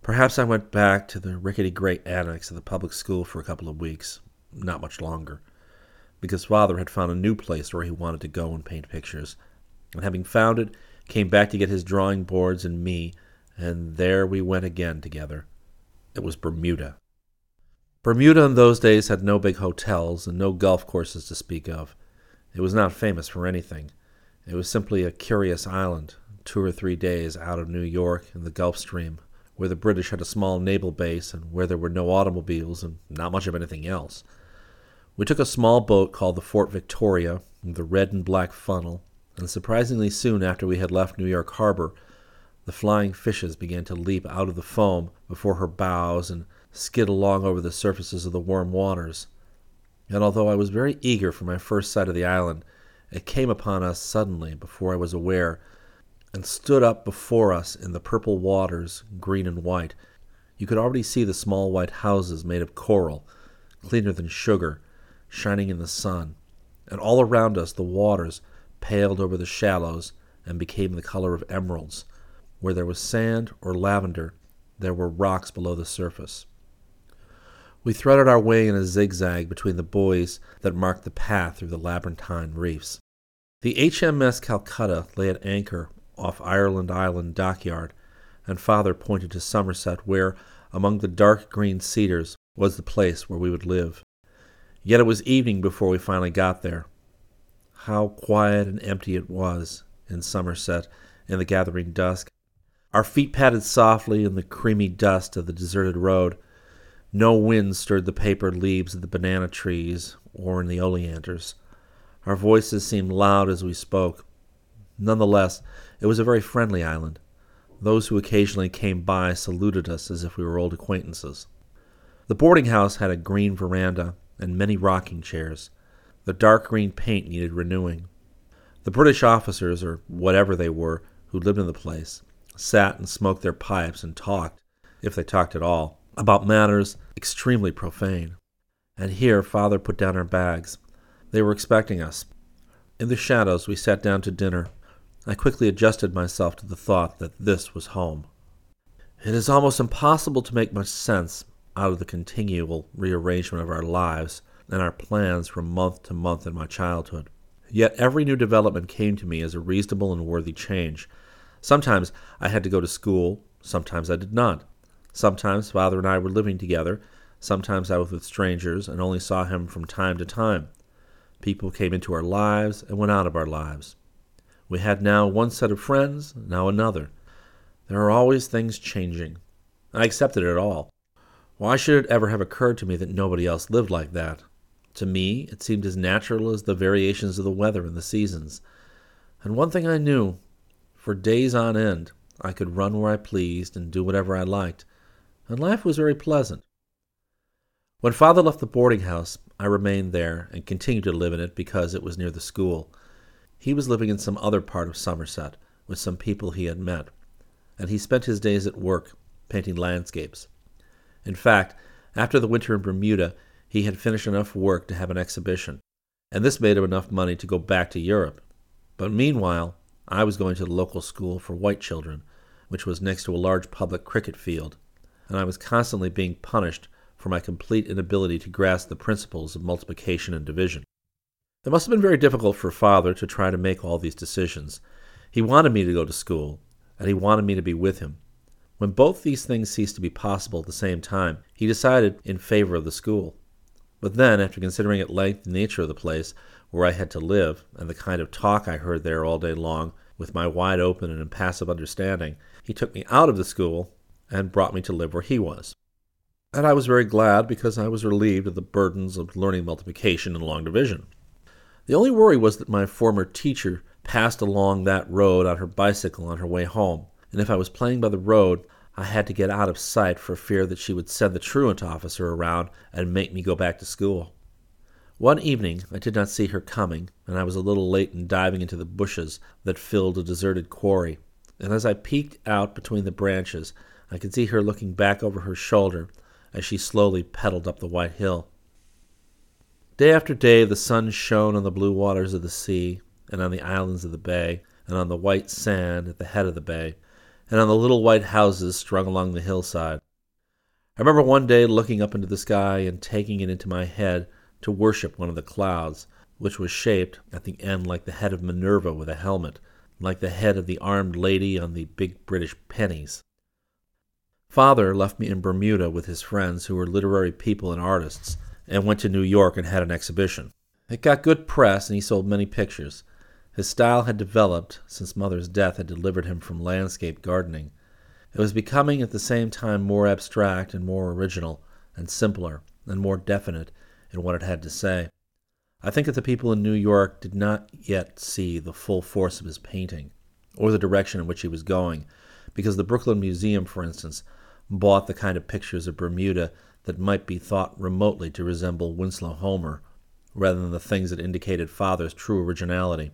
Perhaps I went back to the rickety gray annex of the public school for a couple of weeks, not much longer, because father had found a new place where he wanted to go and paint pictures, and having found it, came back to get his drawing boards and me, and there we went again together. It was Bermuda. Bermuda in those days had no big hotels and no golf courses to speak of. It was not famous for anything. It was simply a curious island, two or three days out of New York in the Gulf Stream, where the British had a small naval base and where there were no automobiles and not much of anything else. We took a small boat called the Fort Victoria, with the red and black funnel, and surprisingly soon after we had left New York Harbor, the flying fishes began to leap out of the foam before her bows and skid along over the surfaces of the warm waters. And although I was very eager for my first sight of the island, it came upon us suddenly before I was aware, and stood up before us in the purple waters, green and white. You could already see the small white houses made of coral, cleaner than sugar, shining in the sun, and all around us the waters paled over the shallows and became the color of emeralds. Where there was sand or lavender, there were rocks below the surface. We threaded our way in a zigzag between the buoys that marked the path through the labyrinthine reefs. The HMS Calcutta lay at anchor off Ireland Island dockyard, and father pointed to Somerset, where, among the dark green cedars, was the place where we would live. Yet it was evening before we finally got there. How quiet and empty it was in Somerset in the gathering dusk. Our feet padded softly in the creamy dust of the deserted road no wind stirred the papered leaves of the banana trees or in the oleanders. Our voices seemed loud as we spoke. Nonetheless, it was a very friendly island. Those who occasionally came by saluted us as if we were old acquaintances. The boarding house had a green veranda and many rocking chairs. The dark green paint needed renewing. The British officers, or whatever they were, who lived in the place, sat and smoked their pipes and talked, if they talked at all about matters extremely profane. And here father put down our bags. They were expecting us. In the shadows, we sat down to dinner. I quickly adjusted myself to the thought that this was home. It is almost impossible to make much sense out of the continual rearrangement of our lives and our plans from month to month in my childhood. Yet every new development came to me as a reasonable and worthy change. Sometimes I had to go to school, sometimes I did not. Sometimes father and I were living together. Sometimes I was with strangers and only saw him from time to time. People came into our lives and went out of our lives. We had now one set of friends, now another. There are always things changing. I accepted it all. Why should it ever have occurred to me that nobody else lived like that? To me, it seemed as natural as the variations of the weather and the seasons. And one thing I knew for days on end, I could run where I pleased and do whatever I liked and life was very pleasant. When father left the boarding house, I remained there and continued to live in it because it was near the school. He was living in some other part of Somerset with some people he had met, and he spent his days at work painting landscapes. In fact, after the winter in Bermuda, he had finished enough work to have an exhibition, and this made him enough money to go back to Europe. But meanwhile, I was going to the local school for white children, which was next to a large public cricket field and I was constantly being punished for my complete inability to grasp the principles of multiplication and division. It must have been very difficult for father to try to make all these decisions. He wanted me to go to school, and he wanted me to be with him. When both these things ceased to be possible at the same time, he decided in favor of the school. But then, after considering at length the nature of the place where I had to live, and the kind of talk I heard there all day long, with my wide open and impassive understanding, he took me out of the school and brought me to live where he was. And I was very glad because I was relieved of the burdens of learning multiplication and long division. The only worry was that my former teacher passed along that road on her bicycle on her way home, and if I was playing by the road, I had to get out of sight for fear that she would send the truant officer around and make me go back to school. One evening I did not see her coming, and I was a little late in diving into the bushes that filled a deserted quarry. And as I peeked out between the branches, I could see her looking back over her shoulder as she slowly pedaled up the white hill. Day after day the sun shone on the blue waters of the sea, and on the islands of the bay, and on the white sand at the head of the bay, and on the little white houses strung along the hillside. I remember one day looking up into the sky and taking it into my head to worship one of the clouds, which was shaped at the end like the head of Minerva with a helmet, like the head of the armed lady on the big British pennies. Father left me in Bermuda with his friends, who were literary people and artists, and went to New York and had an exhibition. It got good press, and he sold many pictures. His style had developed since mother's death had delivered him from landscape gardening. It was becoming at the same time more abstract and more original, and simpler and more definite in what it had to say. I think that the people in New York did not yet see the full force of his painting, or the direction in which he was going, because the Brooklyn Museum, for instance, bought the kind of pictures of Bermuda that might be thought remotely to resemble Winslow Homer, rather than the things that indicated father's true originality.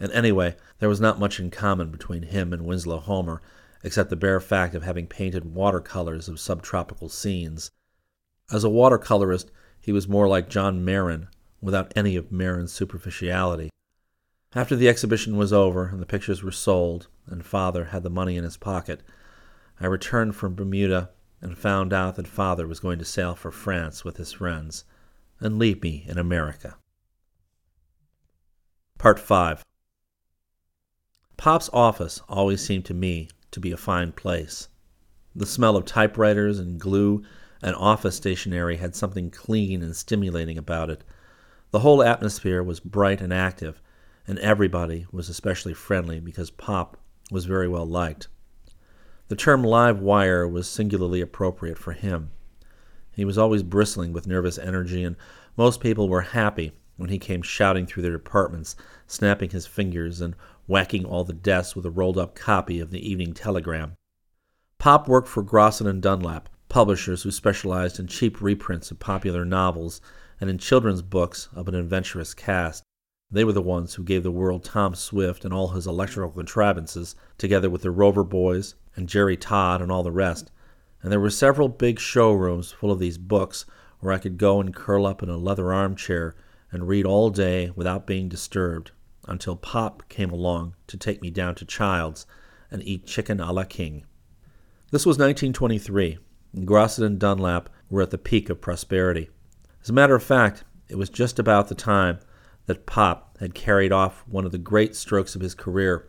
And anyway, there was not much in common between him and Winslow Homer, except the bare fact of having painted watercolors of subtropical scenes. As a watercolorist, he was more like John Marin, without any of Marin's superficiality. After the exhibition was over and the pictures were sold, and father had the money in his pocket, I returned from Bermuda and found out that father was going to sail for France with his friends and leave me in America. Part 5 Pop's office always seemed to me to be a fine place. The smell of typewriters and glue and office stationery had something clean and stimulating about it. The whole atmosphere was bright and active, and everybody was especially friendly because Pop was very well liked. The term live wire was singularly appropriate for him. He was always bristling with nervous energy, and most people were happy when he came shouting through their departments, snapping his fingers and whacking all the desks with a rolled up copy of the Evening Telegram. Pop worked for Grosset and Dunlap, publishers who specialized in cheap reprints of popular novels and in children's books of an adventurous cast. They were the ones who gave the world Tom Swift and all his electrical contrivances, together with the Rover Boys and Jerry Todd and all the rest. And there were several big showrooms full of these books where I could go and curl up in a leather armchair and read all day without being disturbed until Pop came along to take me down to Child's and eat chicken a la king. This was 1923, and Grosset and Dunlap were at the peak of prosperity. As a matter of fact, it was just about the time that Pop had carried off one of the great strokes of his career.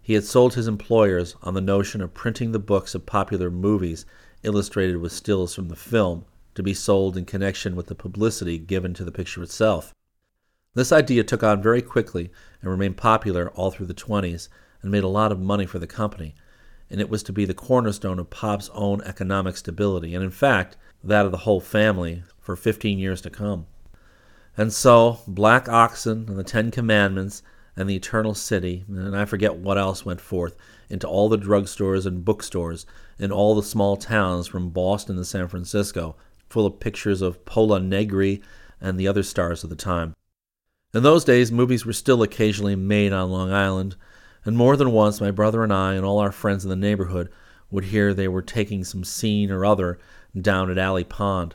He had sold his employers on the notion of printing the books of popular movies illustrated with stills from the film to be sold in connection with the publicity given to the picture itself. This idea took on very quickly and remained popular all through the 20s and made a lot of money for the company, and it was to be the cornerstone of Pop's own economic stability, and in fact, that of the whole family for 15 years to come. And so, Black Oxen and the Ten Commandments and the Eternal City, and I forget what else went forth, into all the drugstores and bookstores in all the small towns from Boston to San Francisco, full of pictures of Pola Negri and the other stars of the time. In those days, movies were still occasionally made on Long Island, and more than once my brother and I and all our friends in the neighborhood would hear they were taking some scene or other down at Alley Pond.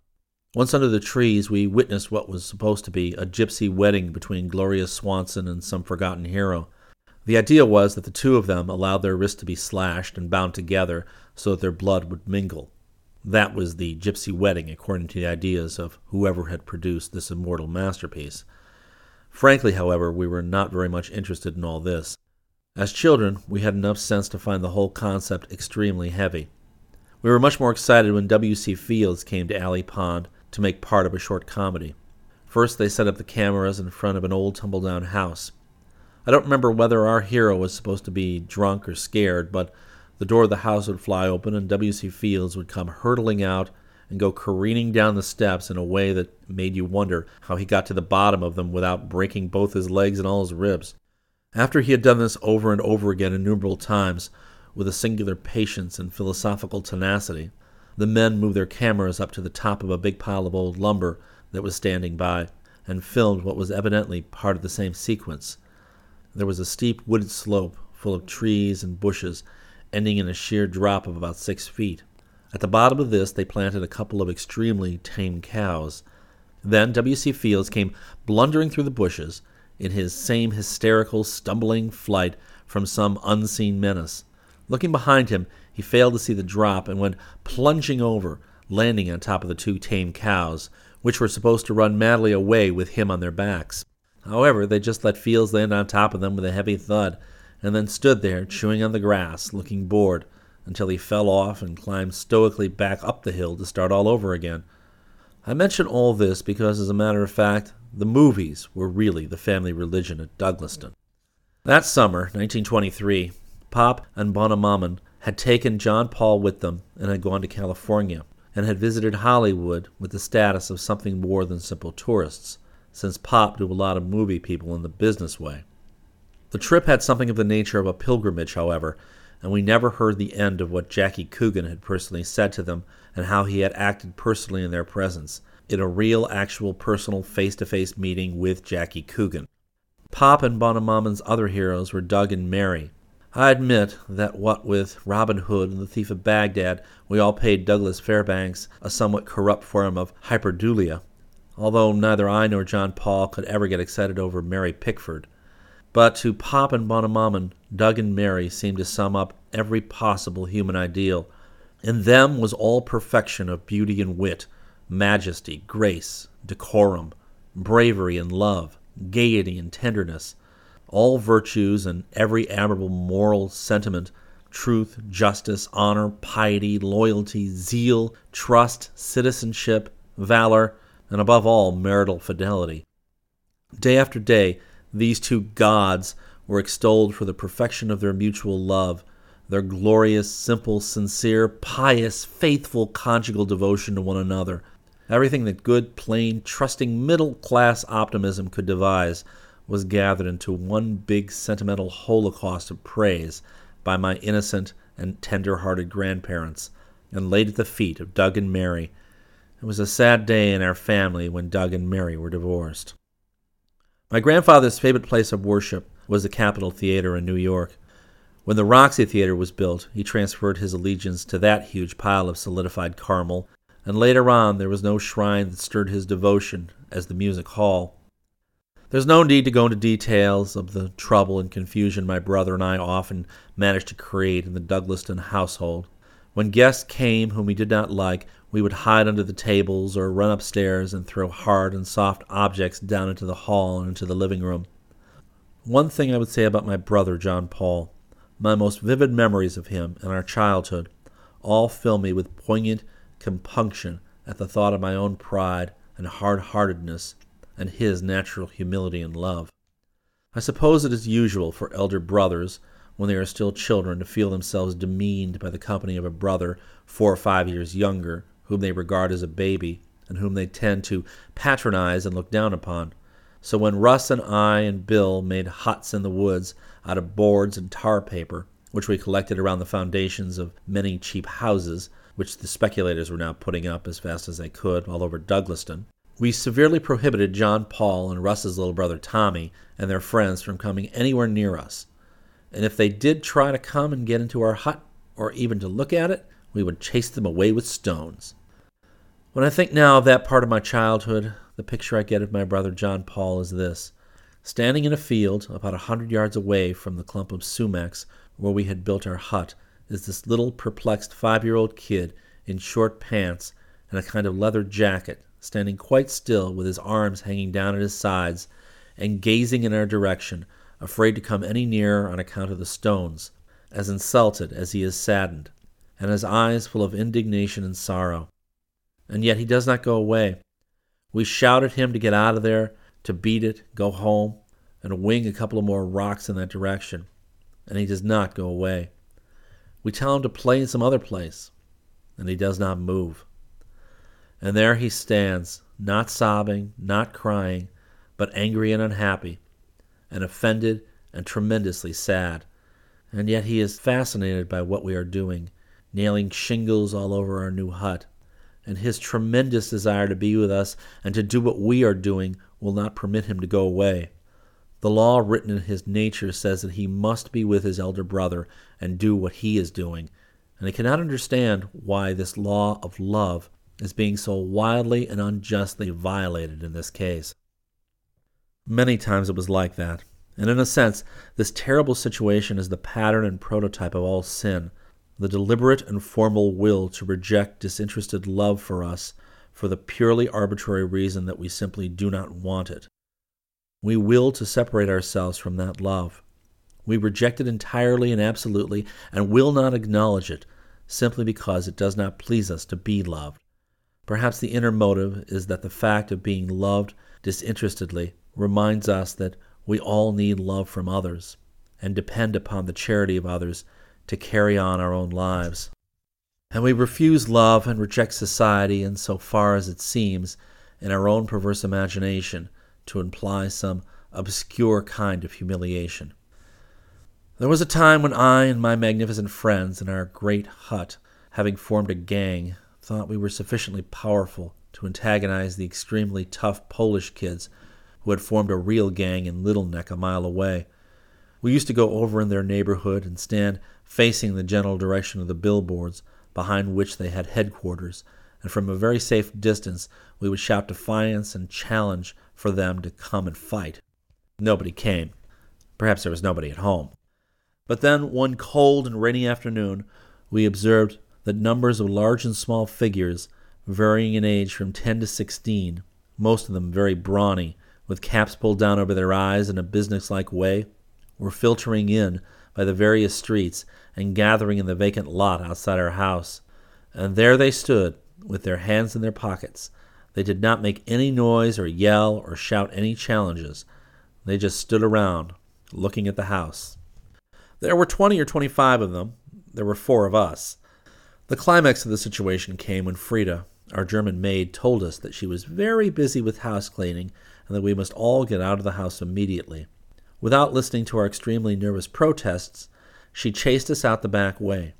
Once under the trees, we witnessed what was supposed to be a gypsy wedding between Gloria Swanson and some forgotten hero. The idea was that the two of them allowed their wrists to be slashed and bound together so that their blood would mingle. That was the gypsy wedding, according to the ideas of whoever had produced this immortal masterpiece. Frankly, however, we were not very much interested in all this. As children, we had enough sense to find the whole concept extremely heavy. We were much more excited when W.C. Fields came to Alley Pond to make part of a short comedy. First, they set up the cameras in front of an old tumble down house. I don't remember whether our hero was supposed to be drunk or scared, but the door of the house would fly open and W.C. Fields would come hurtling out and go careening down the steps in a way that made you wonder how he got to the bottom of them without breaking both his legs and all his ribs. After he had done this over and over again innumerable times, with a singular patience and philosophical tenacity, the men moved their cameras up to the top of a big pile of old lumber that was standing by, and filmed what was evidently part of the same sequence. There was a steep wooded slope full of trees and bushes, ending in a sheer drop of about six feet. At the bottom of this, they planted a couple of extremely tame cows. Then W.C. Fields came blundering through the bushes in his same hysterical, stumbling flight from some unseen menace. Looking behind him, he failed to see the drop and went plunging over, landing on top of the two tame cows, which were supposed to run madly away with him on their backs. However, they just let Fields land on top of them with a heavy thud, and then stood there, chewing on the grass, looking bored, until he fell off and climbed stoically back up the hill to start all over again. I mention all this because, as a matter of fact, the movies were really the family religion at Douglaston. That summer, 1923, Pop and Bonnemaman had taken John Paul with them and had gone to California, and had visited Hollywood with the status of something more than simple tourists, since Pop knew a lot of movie people in the business way. The trip had something of the nature of a pilgrimage, however, and we never heard the end of what Jackie Coogan had personally said to them and how he had acted personally in their presence, in a real, actual, personal, face to face meeting with Jackie Coogan. Pop and Bonnemaman's other heroes were Doug and Mary, I admit that what with Robin Hood and the Thief of Baghdad, we all paid Douglas Fairbanks a somewhat corrupt form of hyperdulia, although neither I nor John Paul could ever get excited over Mary Pickford. But to Pop and Bonnemaman, Doug and Mary seemed to sum up every possible human ideal. In them was all perfection of beauty and wit, majesty, grace, decorum, bravery and love, gaiety and tenderness all virtues and every admirable moral sentiment truth, justice, honor, piety, loyalty, zeal, trust, citizenship, valor, and above all, marital fidelity. Day after day, these two gods were extolled for the perfection of their mutual love, their glorious, simple, sincere, pious, faithful conjugal devotion to one another. Everything that good, plain, trusting, middle class optimism could devise was gathered into one big sentimental holocaust of praise by my innocent and tender hearted grandparents and laid at the feet of Doug and Mary. It was a sad day in our family when Doug and Mary were divorced. My grandfather's favorite place of worship was the Capitol Theater in New York. When the Roxy Theater was built, he transferred his allegiance to that huge pile of solidified Carmel, and later on there was no shrine that stirred his devotion as the Music Hall. There's no need to go into details of the trouble and confusion my brother and I often managed to create in the Douglaston household. When guests came whom we did not like, we would hide under the tables or run upstairs and throw hard and soft objects down into the hall and into the living room. One thing I would say about my brother, John Paul my most vivid memories of him and our childhood all fill me with poignant compunction at the thought of my own pride and hard heartedness and his natural humility and love. I suppose it is usual for elder brothers, when they are still children, to feel themselves demeaned by the company of a brother four or five years younger, whom they regard as a baby, and whom they tend to patronize and look down upon. So when Russ and I and Bill made huts in the woods out of boards and tar paper, which we collected around the foundations of many cheap houses, which the speculators were now putting up as fast as they could all over Douglaston, we severely prohibited John Paul and Russ's little brother Tommy and their friends from coming anywhere near us. And if they did try to come and get into our hut, or even to look at it, we would chase them away with stones. When I think now of that part of my childhood, the picture I get of my brother John Paul is this. Standing in a field about a hundred yards away from the clump of sumacs where we had built our hut is this little perplexed five year old kid in short pants and a kind of leather jacket standing quite still with his arms hanging down at his sides and gazing in our direction, afraid to come any nearer on account of the stones, as insulted as he is saddened, and his eyes full of indignation and sorrow. And yet he does not go away. We shout at him to get out of there, to beat it, go home, and wing a couple of more rocks in that direction, and he does not go away. We tell him to play in some other place, and he does not move. And there he stands, not sobbing, not crying, but angry and unhappy, and offended and tremendously sad. And yet he is fascinated by what we are doing, nailing shingles all over our new hut. And his tremendous desire to be with us and to do what we are doing will not permit him to go away. The law written in his nature says that he must be with his elder brother and do what he is doing, and I cannot understand why this law of love is being so wildly and unjustly violated in this case. Many times it was like that, and in a sense, this terrible situation is the pattern and prototype of all sin the deliberate and formal will to reject disinterested love for us for the purely arbitrary reason that we simply do not want it. We will to separate ourselves from that love. We reject it entirely and absolutely and will not acknowledge it simply because it does not please us to be loved. Perhaps the inner motive is that the fact of being loved disinterestedly reminds us that we all need love from others and depend upon the charity of others to carry on our own lives. And we refuse love and reject society in so far as it seems, in our own perverse imagination, to imply some obscure kind of humiliation. There was a time when I and my magnificent friends in our great hut, having formed a gang, thought we were sufficiently powerful to antagonize the extremely tough Polish kids who had formed a real gang in Little Neck a mile away. We used to go over in their neighborhood and stand facing the general direction of the billboards behind which they had headquarters, and from a very safe distance we would shout defiance and challenge for them to come and fight. Nobody came. Perhaps there was nobody at home. But then, one cold and rainy afternoon, we observed that numbers of large and small figures, varying in age from ten to sixteen, most of them very brawny, with caps pulled down over their eyes in a businesslike way, were filtering in by the various streets and gathering in the vacant lot outside our house. And there they stood, with their hands in their pockets. They did not make any noise or yell or shout any challenges. They just stood around, looking at the house. There were twenty or twenty five of them. There were four of us. The climax of the situation came when Frida, our German maid, told us that she was very busy with house cleaning and that we must all get out of the house immediately. Without listening to our extremely nervous protests, she chased us out the back way.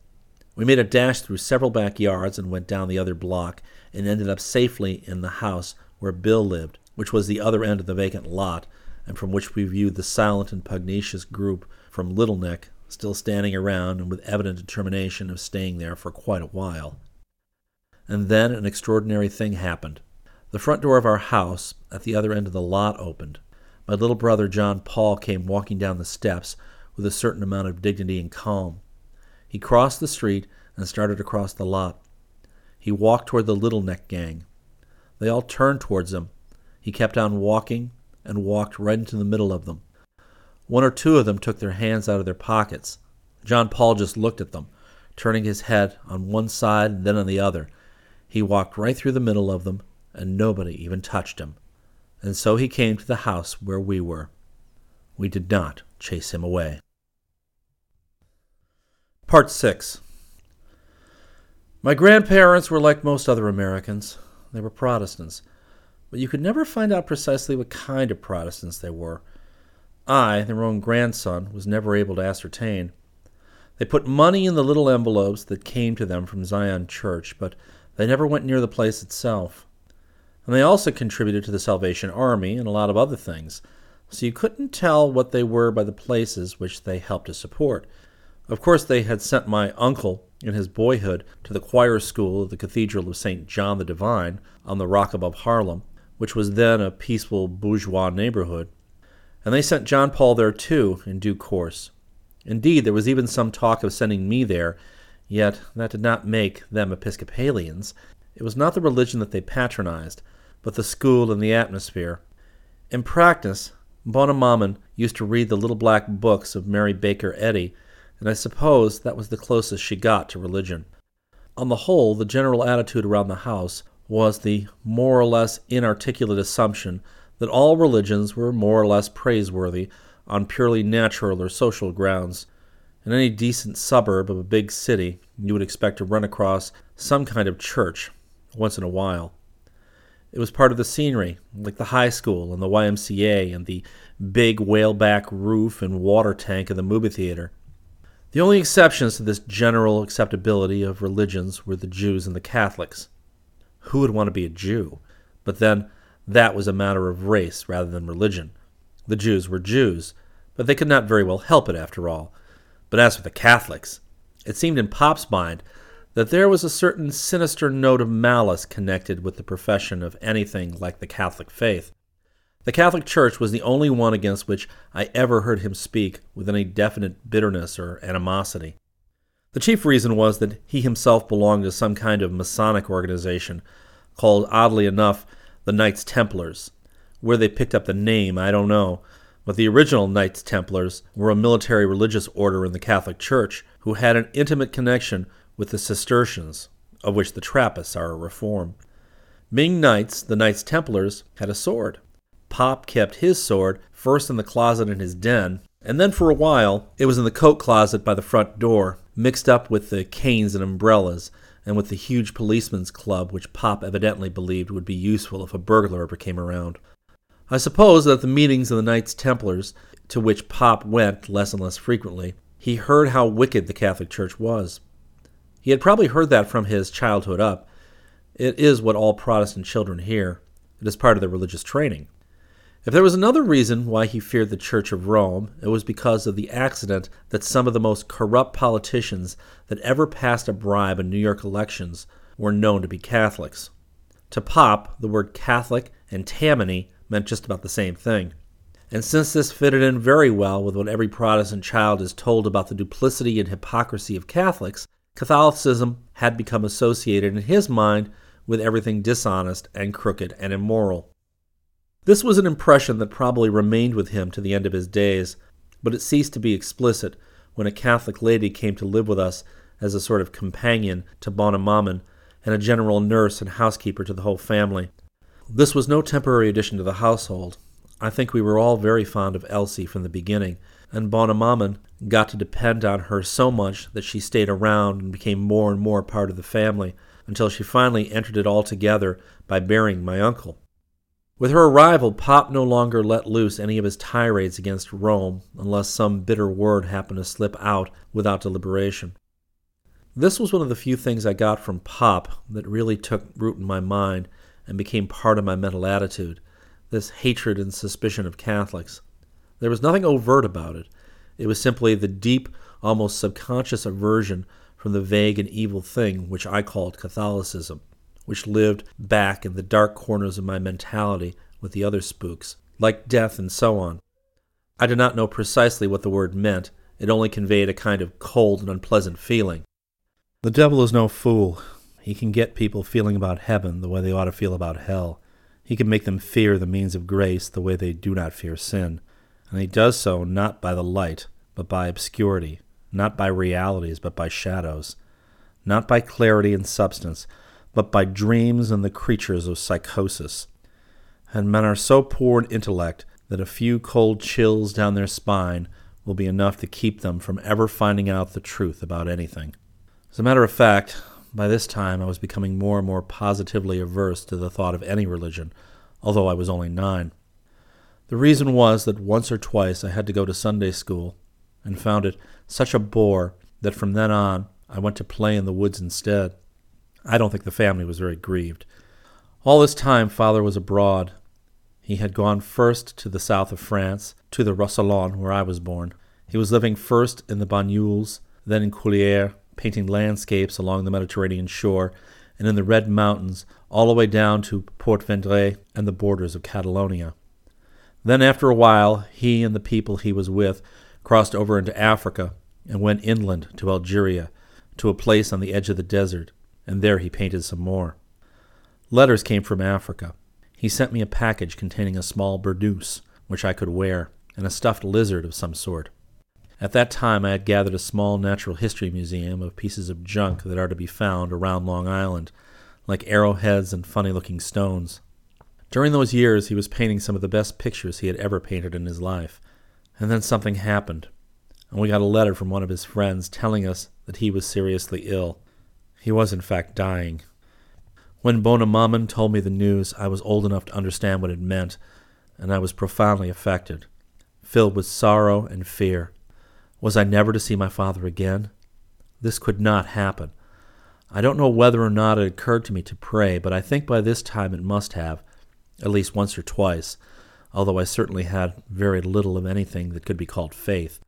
We made a dash through several backyards and went down the other block and ended up safely in the house where Bill lived, which was the other end of the vacant lot, and from which we viewed the silent and pugnacious group from Little Neck still standing around and with evident determination of staying there for quite a while. And then an extraordinary thing happened. The front door of our house at the other end of the lot opened. My little brother John Paul came walking down the steps with a certain amount of dignity and calm. He crossed the street and started across the lot. He walked toward the Little Neck gang. They all turned towards him. He kept on walking and walked right into the middle of them. One or two of them took their hands out of their pockets. John Paul just looked at them, turning his head on one side and then on the other. He walked right through the middle of them and nobody even touched him. And so he came to the house where we were. We did not chase him away. Part 6 My grandparents were like most other Americans. They were Protestants, but you could never find out precisely what kind of Protestants they were. I, their own grandson, was never able to ascertain. They put money in the little envelopes that came to them from Zion Church, but they never went near the place itself. And they also contributed to the Salvation Army and a lot of other things, so you couldn't tell what they were by the places which they helped to support. Of course, they had sent my uncle in his boyhood to the choir school of the Cathedral of St. John the Divine on the rock above Harlem, which was then a peaceful bourgeois neighborhood. And they sent John Paul there too, in due course. Indeed, there was even some talk of sending me there, yet that did not make them Episcopalians. It was not the religion that they patronized, but the school and the atmosphere. In practice, Bonne used to read the little black books of Mary Baker Eddy, and I suppose that was the closest she got to religion. On the whole, the general attitude around the house was the more or less inarticulate assumption that all religions were more or less praiseworthy on purely natural or social grounds, In any decent suburb of a big city, you would expect to run across some kind of church once in a while. It was part of the scenery, like the high school and the YMCA and the big whaleback roof and water tank of the movie theater. The only exceptions to this general acceptability of religions were the Jews and the Catholics. Who would want to be a Jew? But then, that was a matter of race rather than religion. The Jews were Jews, but they could not very well help it after all. But as for the Catholics, it seemed in Pop's mind that there was a certain sinister note of malice connected with the profession of anything like the Catholic faith. The Catholic Church was the only one against which I ever heard him speak with any definite bitterness or animosity. The chief reason was that he himself belonged to some kind of Masonic organization called, oddly enough, the Knights Templars. Where they picked up the name, I don't know, but the original Knights Templars were a military religious order in the Catholic Church who had an intimate connection with the Cistercians, of which the Trappists are a reform. Being knights, the Knights Templars had a sword. Pop kept his sword first in the closet in his den, and then for a while it was in the coat closet by the front door, mixed up with the canes and umbrellas, and with the huge policeman's club which Pop evidently believed would be useful if a burglar ever came around. I suppose that at the meetings of the Knights Templars, to which Pop went less and less frequently, he heard how wicked the Catholic Church was. He had probably heard that from his childhood up. It is what all Protestant children hear. It is part of their religious training. If there was another reason why he feared the Church of Rome, it was because of the accident that some of the most corrupt politicians that ever passed a bribe in New York elections were known to be Catholics. To Pop, the word Catholic and Tammany meant just about the same thing. And since this fitted in very well with what every Protestant child is told about the duplicity and hypocrisy of Catholics, Catholicism had become associated in his mind with everything dishonest and crooked and immoral. This was an impression that probably remained with him to the end of his days, but it ceased to be explicit when a Catholic lady came to live with us as a sort of companion to Bonnemaman and a general nurse and housekeeper to the whole family. This was no temporary addition to the household. I think we were all very fond of Elsie from the beginning, and Bonnemaman got to depend on her so much that she stayed around and became more and more part of the family until she finally entered it altogether by burying my uncle. With her arrival, Pop no longer let loose any of his tirades against Rome unless some bitter word happened to slip out without deliberation. This was one of the few things I got from Pop that really took root in my mind and became part of my mental attitude this hatred and suspicion of Catholics. There was nothing overt about it. It was simply the deep, almost subconscious aversion from the vague and evil thing which I called Catholicism, which lived back in the dark corners of my mentality with the other spooks, like death and so on. I did not know precisely what the word meant, it only conveyed a kind of cold and unpleasant feeling. The devil is no fool. He can get people feeling about heaven the way they ought to feel about hell. He can make them fear the means of grace the way they do not fear sin and he does so not by the light, but by obscurity, not by realities, but by shadows, not by clarity and substance, but by dreams and the creatures of psychosis. And men are so poor in intellect that a few cold chills down their spine will be enough to keep them from ever finding out the truth about anything. As a matter of fact, by this time I was becoming more and more positively averse to the thought of any religion, although I was only nine. The reason was that once or twice I had to go to Sunday school and found it such a bore that from then on I went to play in the woods instead. I don't think the family was very grieved. All this time father was abroad. He had gone first to the south of France, to the Roussillon, where I was born. He was living first in the Banyuls, then in Collioure, painting landscapes along the Mediterranean shore, and in the Red Mountains, all the way down to Port Vendres and the borders of Catalonia. Then, after a while, he and the people he was with crossed over into Africa and went inland to Algeria, to a place on the edge of the desert, and there he painted some more. Letters came from Africa. He sent me a package containing a small burnous, which I could wear, and a stuffed lizard of some sort. At that time, I had gathered a small natural history museum of pieces of junk that are to be found around Long Island, like arrowheads and funny looking stones. During those years, he was painting some of the best pictures he had ever painted in his life. And then something happened. and we got a letter from one of his friends telling us that he was seriously ill. He was, in fact, dying. When Bonnemaman told me the news, I was old enough to understand what it meant, and I was profoundly affected, filled with sorrow and fear. Was I never to see my father again? This could not happen. I don't know whether or not it occurred to me to pray, but I think by this time it must have, at least once or twice, although I certainly had very little of anything that could be called faith.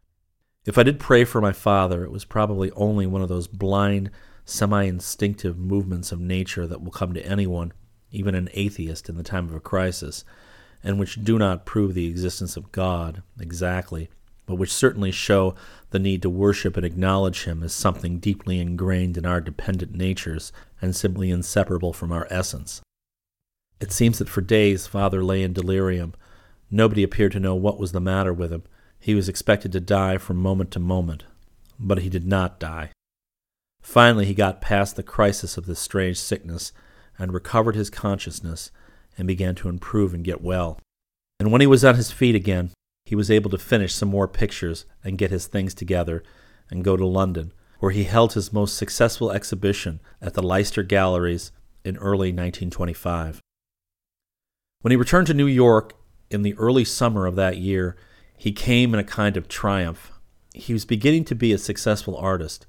If I did pray for my father, it was probably only one of those blind, semi instinctive movements of nature that will come to anyone, even an atheist, in the time of a crisis, and which do not prove the existence of God exactly, but which certainly show the need to worship and acknowledge Him as something deeply ingrained in our dependent natures and simply inseparable from our essence. It seems that for days Father lay in delirium. Nobody appeared to know what was the matter with him. He was expected to die from moment to moment, but he did not die. Finally, he got past the crisis of this strange sickness and recovered his consciousness and began to improve and get well. And when he was on his feet again, he was able to finish some more pictures and get his things together and go to London, where he held his most successful exhibition at the Leicester Galleries in early 1925. When he returned to New York in the early summer of that year, he came in a kind of triumph. He was beginning to be a successful artist.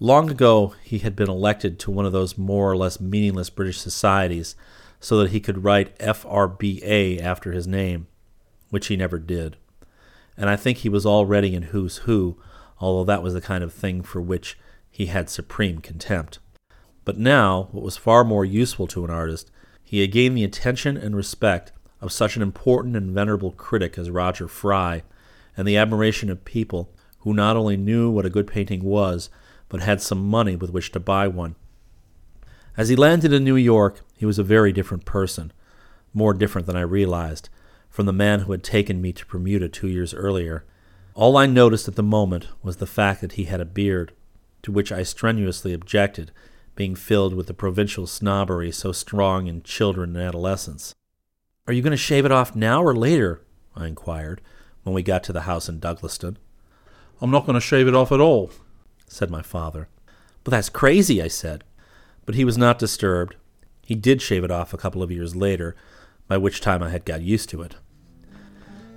Long ago, he had been elected to one of those more or less meaningless British societies so that he could write FRBA after his name, which he never did and I think he was already in Who's Who, although that was the kind of thing for which he had supreme contempt. But now, what was far more useful to an artist, he had gained the attention and respect of such an important and venerable critic as Roger Fry, and the admiration of people who not only knew what a good painting was, but had some money with which to buy one. As he landed in New York, he was a very different person, more different than I realized from the man who had taken me to Bermuda two years earlier. All I noticed at the moment was the fact that he had a beard, to which I strenuously objected, being filled with the provincial snobbery so strong in children and adolescents. Are you going to shave it off now or later? I inquired, when we got to the house in Douglaston. I'm not going to shave it off at all, said my father. But that's crazy, I said. But he was not disturbed. He did shave it off a couple of years later, by which time I had got used to it.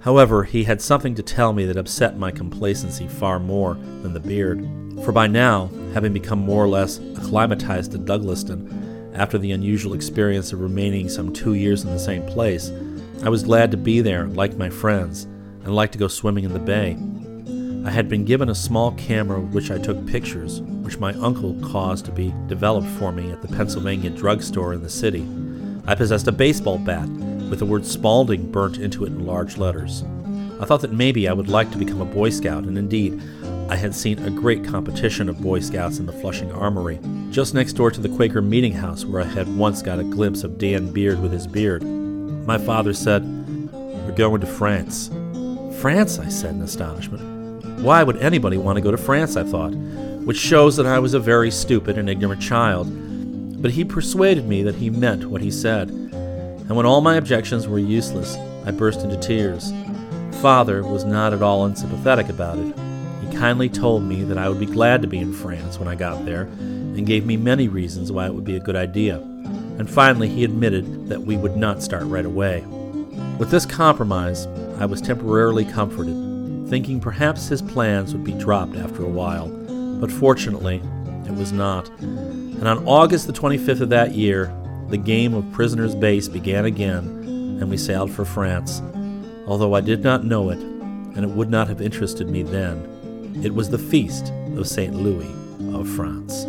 However, he had something to tell me that upset my complacency far more than the beard, for by now, having become more or less acclimatized to Douglaston, after the unusual experience of remaining some two years in the same place, I was glad to be there, like my friends, and liked to go swimming in the bay. I had been given a small camera with which I took pictures, which my uncle caused to be developed for me at the Pennsylvania drugstore in the city. I possessed a baseball bat with the word Spalding burnt into it in large letters. I thought that maybe I would like to become a Boy Scout, and indeed, I had seen a great competition of Boy Scouts in the Flushing Armory, just next door to the Quaker Meeting House where I had once got a glimpse of Dan Beard with his beard. My father said, We're going to France. France, I said in astonishment. Why would anybody want to go to France, I thought, which shows that I was a very stupid and ignorant child. But he persuaded me that he meant what he said and when all my objections were useless, I burst into tears. Father was not at all unsympathetic about it. He kindly told me that I would be glad to be in France when I got there, and gave me many reasons why it would be a good idea. And finally, he admitted that we would not start right away. With this compromise, I was temporarily comforted, thinking perhaps his plans would be dropped after a while. But fortunately, it was not. And on August the 25th of that year, the game of prisoner's base began again, and we sailed for France. Although I did not know it, and it would not have interested me then, it was the feast of St. Louis of France.